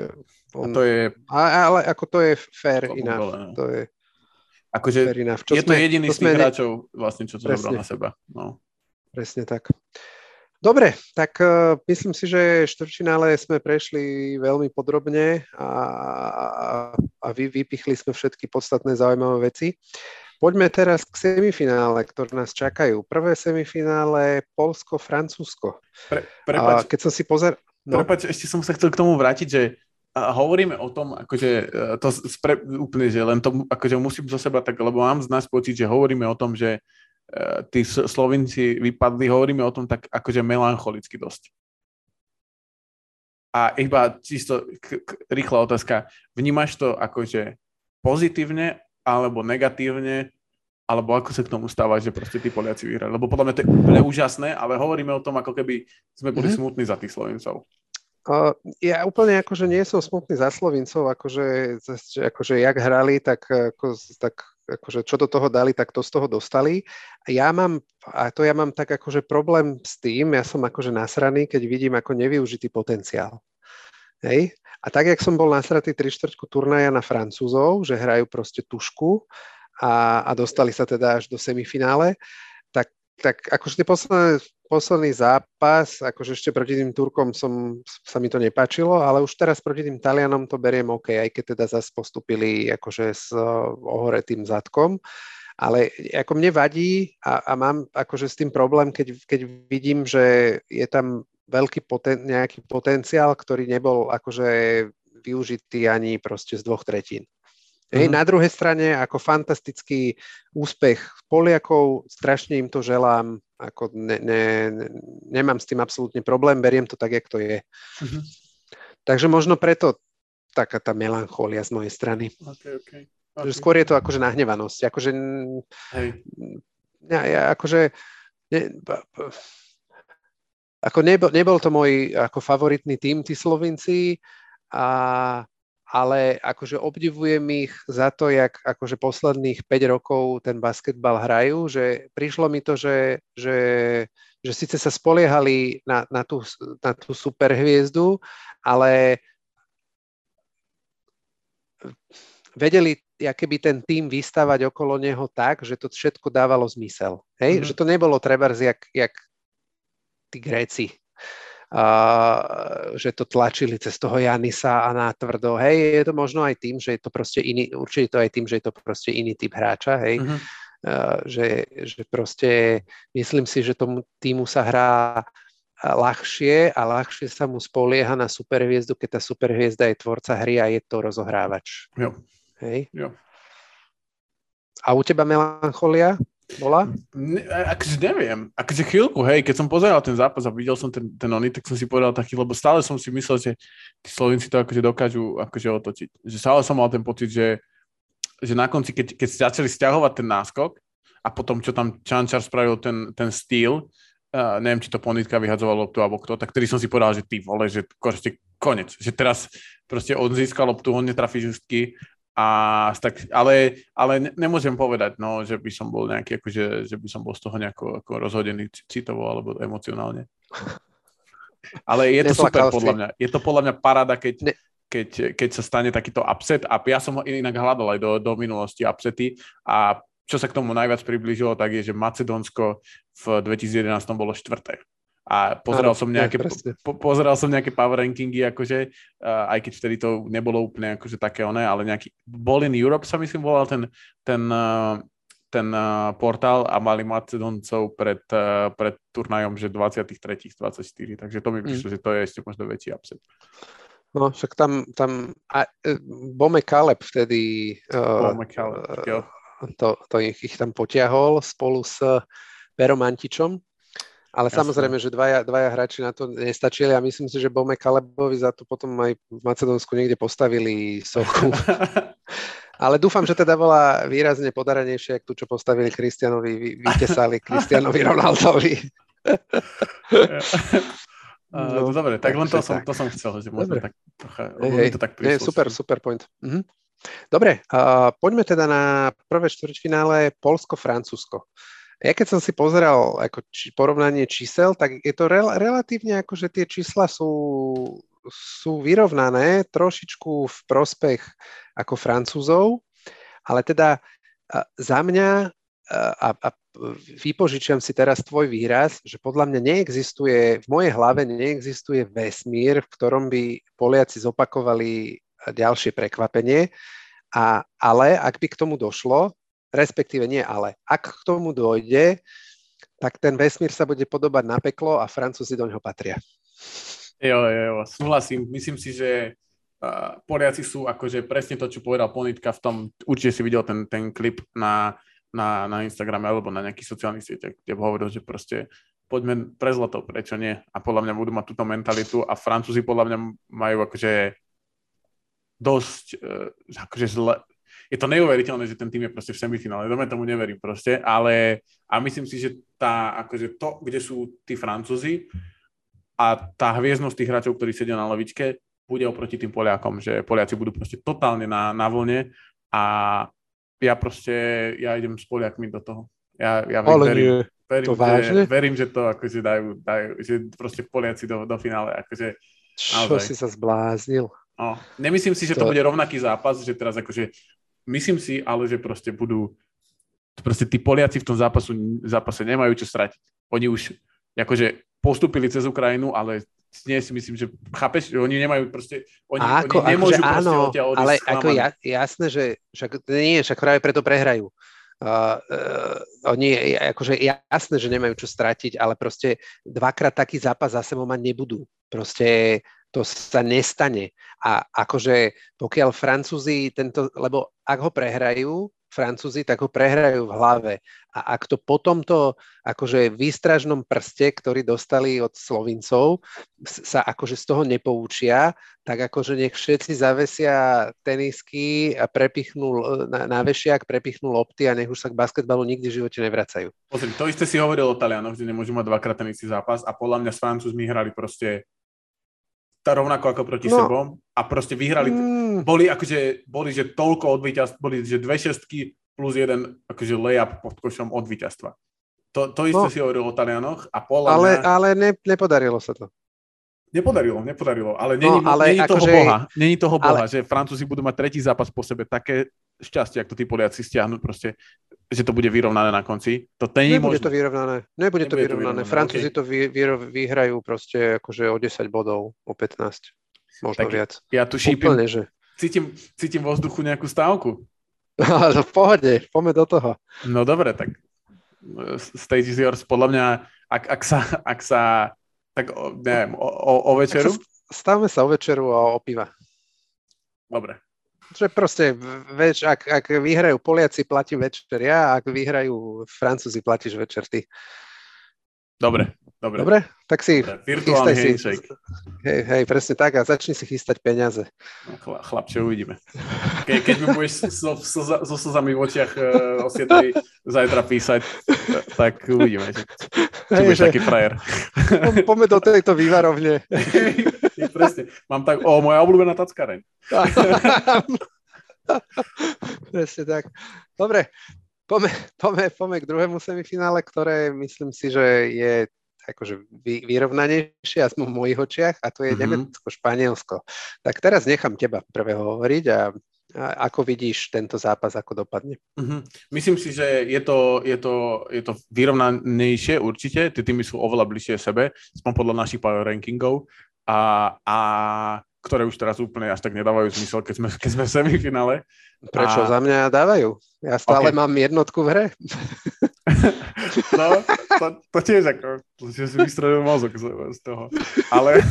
on, a to je... A, ale ako to je fair to enough. No. To je akože fair enough. Čo je sme, to jediný to z tých hráčov, vlastne, čo to zobral na seba. No. Presne tak. Dobre, tak uh, myslím si, že štvrťfinále sme prešli veľmi podrobne a, a vy, vypichli sme všetky podstatné zaujímavé veci. Poďme teraz k semifinále, ktoré nás čakajú. Prvé semifinále Polsko-Francúzsko. Pre, prepač, keď som si pozer... No. Prepač, ešte som sa chcel k tomu vrátiť, že hovoríme o tom, akože e, to spre, úplne, že len to akože musím zo seba tak, lebo mám z nás pocit, že hovoríme o tom, že tí Slovinci vypadli, hovoríme o tom tak akože melancholicky dosť. A iba čisto k- k- rýchla otázka. Vnímaš to akože pozitívne alebo negatívne, alebo ako sa k tomu stáva, že proste tí Poliaci vyhrali? Lebo podľa mňa to je úplne úžasné, ale hovoríme o tom, ako keby sme boli mm-hmm. smutní za tých Slovincov. Uh, ja úplne akože nie som smutný za Slovincov, akože, akože jak hrali, tak, ako, tak akože čo do toho dali, tak to z toho dostali. Ja mám, a to ja mám tak akože problém s tým, ja som akože nasraný, keď vidím ako nevyužitý potenciál. Hej? A tak, jak som bol nasratý 3 štvrťku turnaja na Francúzov, že hrajú proste tušku a, a dostali sa teda až do semifinále, tak, akože tie posledné posledný zápas, akože ešte proti tým Turkom som, sa mi to nepačilo, ale už teraz proti tým Talianom to beriem OK, aj keď teda zase postupili akože s ohoretým zadkom. Ale ako mne vadí a, a mám akože s tým problém, keď, keď vidím, že je tam veľký poten, nejaký potenciál, ktorý nebol akože využitý ani proste z dvoch tretín. Hej, uh-huh. Na druhej strane, ako fantastický úspech Poliakov, strašne im to želám, ako ne, ne, nemám s tým absolútne problém, beriem to tak, jak to je. Uh-huh. Takže možno preto taká tá melanchólia z mojej strany. Okay, okay. Okay. Že skôr je to akože nahnevanosť. Akože, Hej. Ja, ja, akože ne, ako nebol, nebol to môj ako favoritný tým, tí Slovinci, a, ale akože obdivujem ich za to, jak akože posledných 5 rokov ten basketbal hrajú, že prišlo mi to, že, že, že síce sa spoliehali na, na, tú, na tú superhviezdu, ale vedeli by ten tým vystavať okolo neho tak, že to všetko dávalo zmysel. Hej? Mm-hmm. Že to nebolo treba jak, jak tí Gréci, uh, že to tlačili cez toho Janisa a na tvrdo. Hej, je to možno aj tým, že je to proste iný, určite to aj tým, že je to proste iný typ hráča, hej. Mm-hmm. Uh, že, že proste myslím si, že tomu týmu sa hrá ľahšie a ľahšie sa mu spolieha na superhviezdu, keď tá superhviezda je tvorca hry a je to rozohrávač. Jo. Hej? Jo. A u teba melancholia? Bola? Ne, akože neviem, akože chvíľku, hej, keď som pozeral ten zápas a videl som ten, ten oni, tak som si povedal taký, lebo stále som si myslel, že tí Slovenci to akože dokážu akože otočiť. Že stále som mal ten pocit, že, že na konci, keď, keď začali stiahovať ten náskok a potom, čo tam Čančar spravil ten, ten stýl, uh, neviem, či to Ponitka vyhadzoval loptu alebo kto, tak tedy som si povedal, že ty vole, že konečne konec, že teraz proste on získal loptu, on netrafí žustky a tak, ale, ale nemôžem povedať, no, že by som bol nejaký, akože, že by som bol z toho nejako ako rozhodený citovo alebo emocionálne. Ale je to super podľa mňa. Je to podľa mňa paráda, keď, ne. keď, keď sa stane takýto upset. A ja som inak hľadal aj do, do minulosti upsety a čo sa k tomu najviac priblížilo, tak je, že Macedónsko v 2011 bolo štvrté a pozeral, som nejaké, po, pozeral som nejaké power rankingy, akože, uh, aj keď vtedy to nebolo úplne akože také oné, ale nejaký Ball in Europe sa myslím volal ten, ten, uh, ten uh, portál a mali Macedoncov pred, uh, pred turnajom, že 23. 24, takže to mi mm. prišlo, mm. že to je ešte možno väčší upset. No, však tam, tam a, Bome Kaleb vtedy uh, Bome Kaleb, jo. to, to ich, ich tam potiahol spolu s Perom Antičom, ale Jasne. samozrejme, že dvaja, dvaja hráči na to nestačili a myslím si, že Bome Kalebovi za to potom aj v Macedónsku niekde postavili sochu. Ale dúfam, že teda bola výrazne podarenejšia, ako tu, čo postavili Kristianovi, vy, vytesali Kristianovi Ronaldovi. No, no, dobre, tak len to som, to som chcel, že možno tak trocha, hej, to tak prišlo. super, super point. Mhm. Dobre, uh, poďme teda na prvé štvrťfinále Polsko-Francúzsko. Ja keď som si pozeral ako či, porovnanie čísel, tak je to rel, relatívne ako, že tie čísla sú, sú vyrovnané trošičku v prospech ako Francúzov, ale teda za mňa a, a vypožičiam si teraz tvoj výraz, že podľa mňa neexistuje, v mojej hlave neexistuje vesmír, v ktorom by Poliaci zopakovali ďalšie prekvapenie, a, ale ak by k tomu došlo, respektíve nie ale. Ak k tomu dojde, tak ten vesmír sa bude podobať na peklo a Francúzi do ňoho patria. Jo, jo, jo, súhlasím. Myslím si, že uh, Poliaci sú akože presne to, čo povedal Ponitka v tom, určite si videl ten, ten klip na, na, na Instagrame alebo na nejakých sociálnych sieťach, kde hovoril, že proste poďme pre zlato, prečo nie? A podľa mňa budú mať túto mentalitu a Francúzi podľa mňa majú akože dosť uh, akože zle, je to neuveriteľné, že ten tým je proste v semifinále. Dome tomu neverím proste, ale a myslím si, že tá, akože to, kde sú tí Francúzi a tá hviezdnosť tých hráčov, ktorí sedia na lavičke, bude oproti tým Poliakom, že Poliaci budú proste totálne na, na vlne a ja proste, ja idem s Poliakmi do toho. Ja, ja ale verím, nie. verím, to že, vážne? verím, že to akože dajú, dajú, že proste Poliaci do, do finále. Akože, Čo naozaj. si sa zbláznil? No, nemyslím si, že to... to bude rovnaký zápas, že teraz akože Myslím si ale, že proste budú, proste tí Poliaci v tom zápasu, zápase nemajú čo stratiť. Oni už akože postupili cez Ukrajinu, ale nie si myslím, že chápeš, oni nemajú proste, oni, ako, oni nemôžu akože proste áno, odtiaľ ale ako ja, jasné, že však, nie, však práve preto prehrajú. Uh, uh, oni akože jasné, že nemajú čo stratiť, ale proste dvakrát taký zápas za sebou mať nebudú. Proste to sa nestane. A akože pokiaľ Francúzi tento, lebo ak ho prehrajú, Francúzi, tak ho prehrajú v hlave. A ak to po tomto akože výstražnom prste, ktorý dostali od Slovincov, sa akože z toho nepoučia, tak akože nech všetci zavesia tenisky a prepichnú na, na vešiak, prepichnú lopty a nech už sa k basketbalu nikdy v živote nevracajú. Pozri, to isté si hovoril o Talianoch, že nemôžu mať dvakrát ten istý zápas a podľa mňa s Francúzmi hrali proste tá rovnako ako proti no. Srbom a proste vyhrali, mm. boli akože, boli, že toľko od víťazstva, boli, že dve šestky plus jeden akože layup pod košom od víťazstva. To, to isté no. si hovoril o Talianoch a podľa Ale, mňa... ale ne, nepodarilo sa to. Nepodarilo, nepodarilo, ale není, no, ale není toho že... boha, není toho boha, ale... že Francúzi budú mať tretí zápas po sebe, také šťastie, ako to tí Poliaci stiahnuť proste, že to bude vyrovnané na konci. To není Nebude možné. to vyrovnané, nebude, nebude to vyrovnané. To vyrovnané. Francúzi okay. to vy, vy, vyhrajú proste akože o 10 bodov, o 15, možno tak viac. Ja tu šípim, Úplne, že... cítim, cítim vo vzduchu nejakú stávku. No, v pohode, poďme do toho. No dobre, tak stage is yours. Podľa mňa, ak, ak, sa, ak sa tak neviem, o, o, o večeru? Stavme sa o večeru a o piva. Dobre. Že proste, več, ak, ak vyhrajú Poliaci, platí večer ja, ak vyhrajú Francúzi, platíš večer ty. Dobre, dobre. Dobre? Tak si. Virtuálny si. Hej, hej, presne tak a začni si chystať peniaze. No, chlapče, uvidíme. Ke, keď mi budeš so, so, so slzami v očiach uh, o zajtra písať, tak uvidíme. Že, či budeš taký frajer. Poďme do tejto vývarovne. presne. Mám tak, o, moja obľúbená tackareň. presne tak. Dobre, Poďme, poďme, poďme k druhému semifinále, ktoré myslím si, že je akože vy, vyrovnanejšie, aspoň v mojich očiach, a to je mm-hmm. Nemecko-Španielsko. Tak teraz nechám teba prvého hovoriť a, a ako vidíš tento zápas, ako dopadne? Mm-hmm. Myslím si, že je to, je, to, je to vyrovnanejšie určite, tie týmy sú oveľa bližšie sebe, aspoň podľa našich power rankingov a, a ktoré už teraz úplne až tak nedávajú zmysel, keď sme, keď sme v semifinále. Prečo? A... Za mňa dávajú. Ja stále okay. mám jednotku v hre. no, to, to tiež ako, že si vystredil mozog z, z toho. Ale...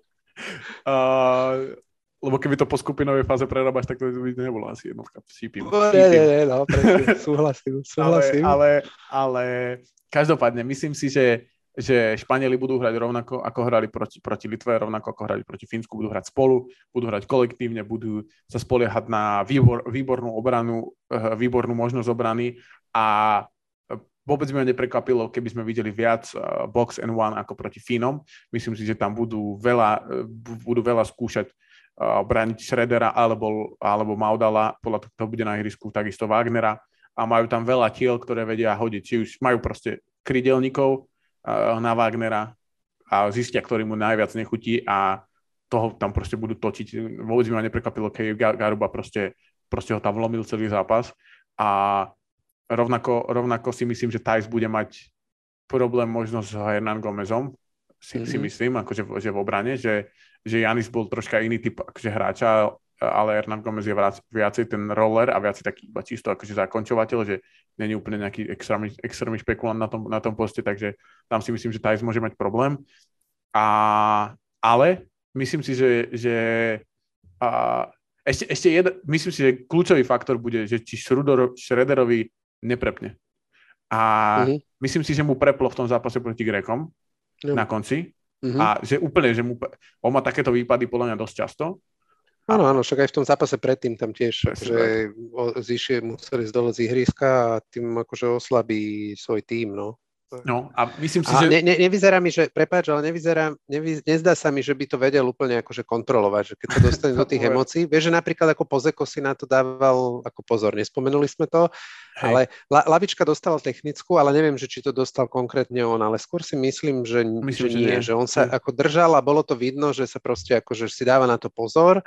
uh, lebo keby to po skupinovej fáze prerábaš, tak to by nebolo asi jednotka. Šípim. No, nie, nie, nie, no, presne, súhlasím, súhlasím. Ale, ale, ale každopádne, myslím si, že že Španieli budú hrať rovnako, ako hrali proti, proti Litve, rovnako ako hrali proti Fínsku, budú hrať spolu, budú hrať kolektívne, budú sa spoliehať na výbor, výbornú obranu, eh, výbornú možnosť obrany a vôbec by ma neprekvapilo, keby sme videli viac eh, box and one ako proti Fínom. Myslím si, že tam budú veľa, eh, budú veľa skúšať brániť Schroedera alebo, alebo Maudala, podľa toho bude na ihrisku takisto Wagnera a majú tam veľa tiel, ktoré vedia hodiť. Či už majú proste krydelníkov, na Wagnera a zistia, ktorý mu najviac nechutí a toho tam proste budú točiť. Vôbec by ma neprekvapilo, keď Garuba proste, proste ho tam vlomil celý zápas a rovnako, rovnako si myslím, že Thais bude mať problém možno s Hernan Gomezom, si, mm-hmm. si mhm. myslím, akože že v obrane, že, že Janis bol troška iný typ akože hráča, ale Hernán Gomez je viacej ten roller a viacej taký iba čisto akože zakončovateľ, že není úplne nejaký extrémny, extrémny špekulant na tom, na tom poste, takže tam si myslím, že Thais môže mať problém. A, ale myslím si, že, že a, ešte, ešte jeden, myslím si, že kľúčový faktor bude, že či Schröderovi neprepne. A mm-hmm. myslím si, že mu preplo v tom zápase proti Grekom mm. na konci. Mm-hmm. A že úplne, že mu, on má takéto výpady podľa mňa dosť často Áno, áno, však aj v tom zápase predtým tam tiež, že zišie museli ísť dole z ihriska a tým akože oslabí svoj tým, no. No a myslím si, a že... Ne, ne, nevyzerá mi, že, prepáč, ale nevyzerá, nevy, nezdá sa mi, že by to vedel úplne akože kontrolovať, že keď sa dostane do tých emócií. Vieš, že napríklad ako Pozeko si na to dával ako pozor, nespomenuli sme to, Hej. ale La, Lavička dostal technickú, ale neviem, že či to dostal konkrétne on, ale skôr si myslím, že, myslím, že, že nie, nie, že on sa nie. ako držal a bolo to vidno, že sa proste akože si dáva na to pozor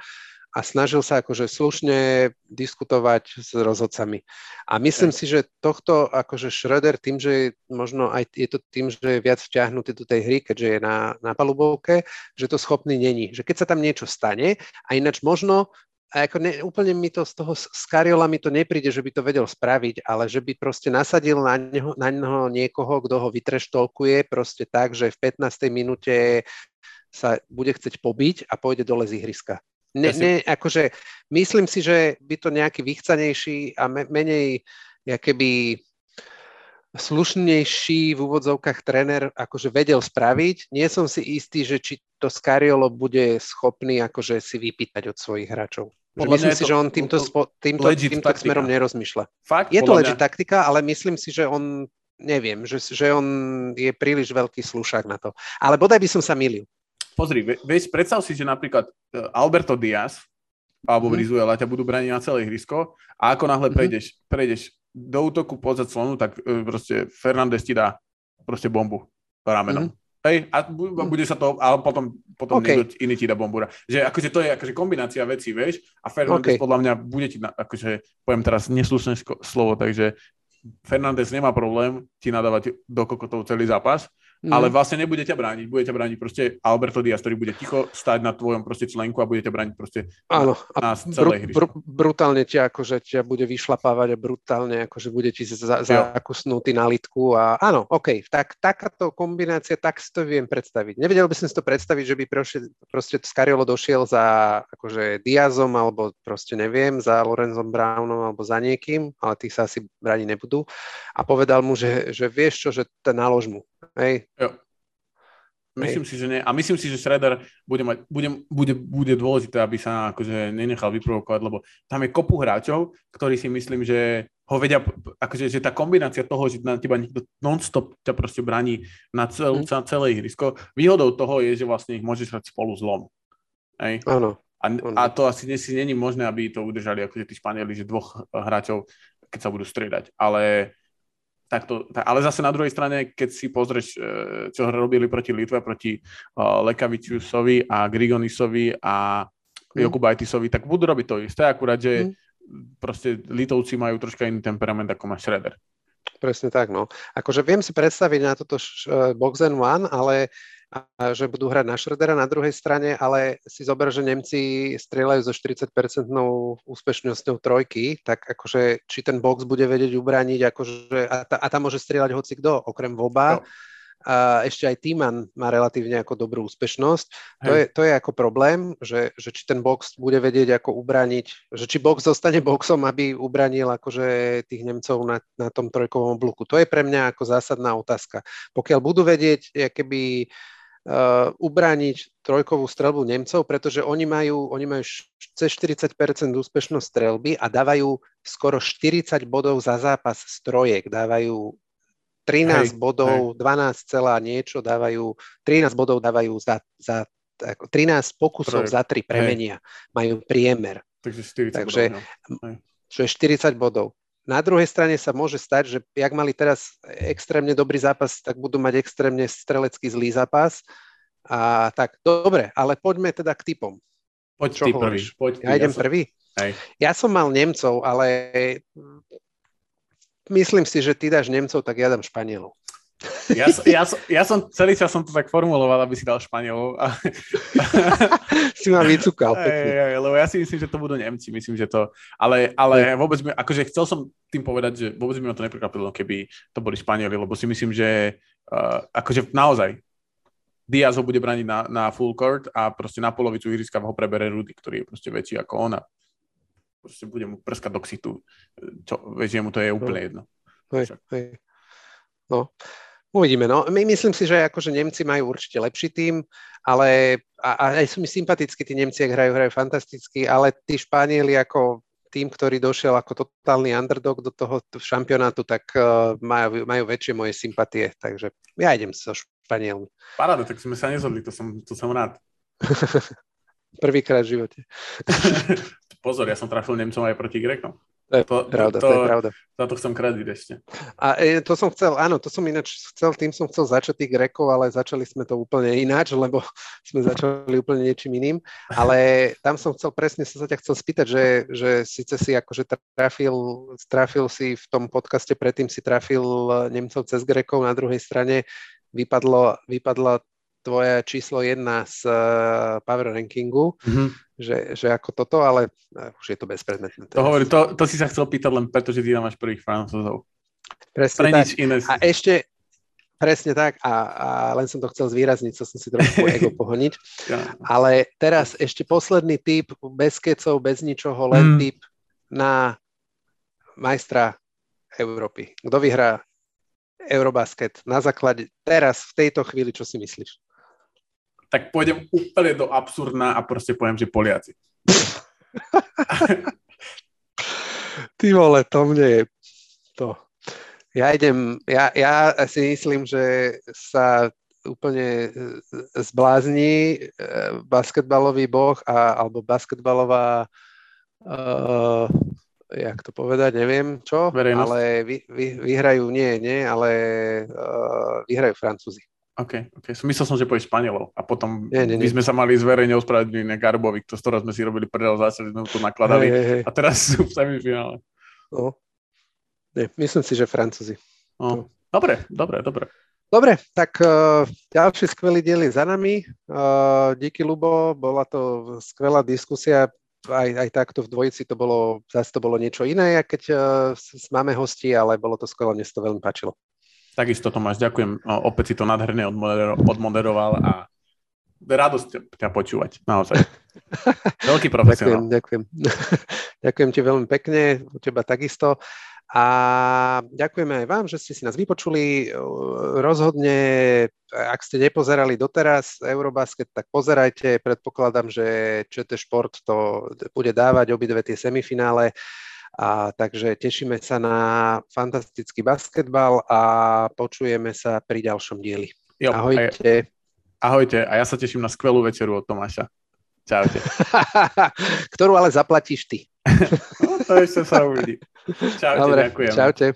a snažil sa akože slušne diskutovať s rozhodcami. A myslím si, že tohto akože Schröder tým, že možno aj je to tým, že je viac vťahnutý do tej hry, keďže je na, na palubovke, že to schopný není. Že keď sa tam niečo stane a ináč možno a ako ne, úplne mi to z toho z Kariola mi to nepríde, že by to vedel spraviť, ale že by proste nasadil na neho, na neho niekoho, kto ho vytreštolkuje proste tak, že v 15. minúte sa bude chcieť pobiť a pôjde dole z ihriska Ne, ja si... ne, akože myslím si, že by to nejaký vychcanejší a me, menej keby slušnejší v úvodzovkách tréner akože vedel spraviť. Nie som si istý, že či to Scariolo bude schopný akože si vypýtať od svojich hráčov. Že myslím si, to, že on týmto, spo, týmto, týmto smerom nerozmýšľa. Fakt? Je to legit mňa... taktika, ale myslím si, že on, neviem, že, že on je príliš veľký slušák na to. Ale bodaj by som sa milil. Pozri, vieš, predstav si, že napríklad e, Alberto Diaz alebo Brizuela ťa budú braniť na celé ihrisko a ako náhle mm-hmm. prejdeš, prejdeš do útoku poza clonu, tak e, proste Fernández ti dá proste bombu ramenom. Mm-hmm. Hej, a bude sa to, ale potom, potom okay. niekto iný ti dá bombura. Že akože to je akože kombinácia vecí, vieš, a Fernández okay. podľa mňa bude ti, akože poviem teraz neslušné slovo, takže Fernández nemá problém ti nadávať do kokotov celý zápas, Mm. Ale vlastne nebude ťa brániť, bude ťa brániť proste Alberto Diaz, ktorý bude ticho stať na tvojom proste členku a bude ťa brániť proste Áno, na celej br- br- brutálne ťa akože ťa bude vyšlapávať a brutálne akože bude ti za- zakusnúť na litku a áno, OK, tak takáto kombinácia, tak si to viem predstaviť. Nevedel by som si to predstaviť, že by proste, proste Scariolo došiel za akože Diazom alebo proste neviem, za Lorenzom Brownom alebo za niekým, ale tí sa asi brániť nebudú a povedal mu, že, že vieš čo, že nalož mu. Hej. Jo. Myslím Hej. si, že nie. A myslím si, že Shredder bude, mať, bude, bude, bude dôležité, aby sa akože nenechal vyprovokovať, lebo tam je kopu hráčov, ktorí si myslím, že ho vedia, akože, že tá kombinácia toho, že na teba niekto non-stop ťa proste braní na, cel, mm. na celé ihrisko, výhodou toho je, že vlastne ich môžeš hrať spolu zlom. Hej? Áno. A, a to asi si není možné, aby to udržali akože tí Španieli, že dvoch hráčov, keď sa budú striedať. Ale tak to, tak, ale zase na druhej strane, keď si pozrieš, e, čo robili proti Litve, proti uh, Lekavičiusovi a Grigonisovi a mm. Jokubajtisovi, tak budú robiť to isté, akurát, že mm. proste Litovci majú troška iný temperament ako má Schroeder. Presne tak, no. Akože viem si predstaviť na toto e, box and one, ale a že budú hrať na Šredera na druhej strane, ale si zober, že Nemci strieľajú so 40-percentnou úspešnosťou trojky, tak akože či ten box bude vedieť ubrániť, akože, a, ta, a tam môže strieľať hoci kto, okrem Voba. No. A ešte aj Týman má relatívne ako dobrú úspešnosť. To je, to je ako problém, že, že či ten box bude vedieť ako ubrániť, že či box zostane boxom, aby ubranil akože tých Nemcov na, na tom trojkovom bloku. To je pre mňa ako zásadná otázka. Pokiaľ budú vedieť, keby uh, ubrániť trojkovú strelbu Nemcov, pretože oni majú, oni majú cez 40% úspešnosť strelby a dávajú skoro 40 bodov za zápas z trojek. Dávajú 13 hej, bodov, hej. 12 celá niečo dávajú, 13 bodov dávajú za, za 13 pokusov Trojek. za 3 premenia. Hej. Majú priemer. Takže 40 Takže, bodov. Čo je 40 bodov. Na druhej strane sa môže stať, že jak mali teraz extrémne dobrý zápas, tak budú mať extrémne strelecký zlý zápas. A tak, dobre, ale poďme teda k typom. Poď Čo ty prvý. Poď ty, ja idem ja som... prvý? Hej. Ja som mal Nemcov, ale myslím si, že ty dáš Nemcov, tak ja dám Španielov. Ja, ja, ja som celý čas som to tak formuloval, aby si dal Španielov. si ma vycúkal. Lebo ja si myslím, že to budú Nemci, myslím, že to, ale, ale vôbec mi, akože chcel som tým povedať, že vôbec by ma to neprekvapilo, keby to boli Španieli, lebo si myslím, že uh, akože naozaj Diaz ho bude braniť na, na full court a proste na polovicu ihriska ho prebere Rudy, ktorý je proste väčší ako ona. Proste bude mu prskať do ksitu. Čo, vieš, mu to je úplne no. jedno. Hej, hej. No, Uvidíme, no. My myslím si, že akože Nemci majú určite lepší tým, ale a, a aj sú mi sympatickí, tí Nemci, ak hrajú, hrajú fantasticky, ale tí Španieli ako tým, ktorý došiel ako totálny underdog do toho šampionátu, tak uh, majú, majú väčšie moje sympatie, takže ja idem so Španielmi. Paráda, tak sme sa nezhodli, to som, to som rád. Prvýkrát v živote. Pozor, ja som trafil Nemcom aj proti Grekom. To je to, pravda, to, to je pravda. Za to chcem kredit ešte. A e, to som chcel, áno, to som ináč chcel, tým som chcel začať tých Grekov, ale začali sme to úplne ináč, lebo sme začali úplne niečím iným. Ale tam som chcel, presne sa ťa chcel spýtať, že, že síce si akože trafil, trafil si v tom podcaste, predtým si trafil Nemcov cez Grekov, na druhej strane vypadlo, vypadlo tvoje číslo jedna z uh, power rankingu, mm-hmm. že, že ako toto, ale uh, už je to bezpredmetné. To, hovorí, to, to si sa chcel pýtať len preto, že ty tam máš prvých francúzov. Presne Pre tak. Iné. A ešte, Presne tak a, a len som to chcel zvýrazniť, chcel som si trošku ego pohoniť. Ja. Ale teraz ešte posledný typ, bez kecov, bez ničoho, len mm. typ na majstra Európy. Kto vyhrá Eurobasket na základe teraz, v tejto chvíli, čo si myslíš? Tak pôjdem úplne do absurdná a proste poviem, že Poliaci. Ty vole, to mne je to. Ja idem, ja, ja si myslím, že sa úplne zblázni e, basketbalový boh a, alebo basketbalová uh, jak to povedať, neviem čo, Verejnosť. ale vy, vy, vyhrajú, nie, nie, ale uh, vyhrajú Francúzi. OK, OK. Myslel som, že povieš Španielov a potom nie, nie, nie. by sme sa mali zverejne ospravedlniť na Garbovi, to, z ktorého sme si robili predel zase, sme to nakladali hey, hey, hey. a teraz sú v semifinále. No. Nie, myslím si, že Francúzi. No. Dobre, dobre, dobre. Dobre, tak uh, ďalší skvelý diel je za nami. Uh, díky, Lubo, bola to skvelá diskusia aj, aj takto v dvojici to bolo, zase to bolo niečo iné, keď uh, máme hosti, ale bolo to skvelé, mne to veľmi páčilo. Takisto Tomáš, ďakujem. Opäť si to nádherne odmodero- odmoderoval a radosť ťa počúvať, naozaj. Veľký profesionál. Ďakujem, ďakujem. ďakujem ti veľmi pekne, u teba takisto. A ďakujeme aj vám, že ste si nás vypočuli. Rozhodne, ak ste nepozerali doteraz Eurobasket, tak pozerajte. Predpokladám, že ČT Šport to bude dávať obidve tie semifinále. A takže tešíme sa na fantastický basketbal a počujeme sa pri ďalšom dieli. Jo, ahojte. Aj, ahojte a ja sa teším na skvelú večeru od Tomáša. Čaute. Ktorú ale zaplatíš ty. no, to ešte sa uvidí. Čaute, Dobre, ďakujem. Čaute.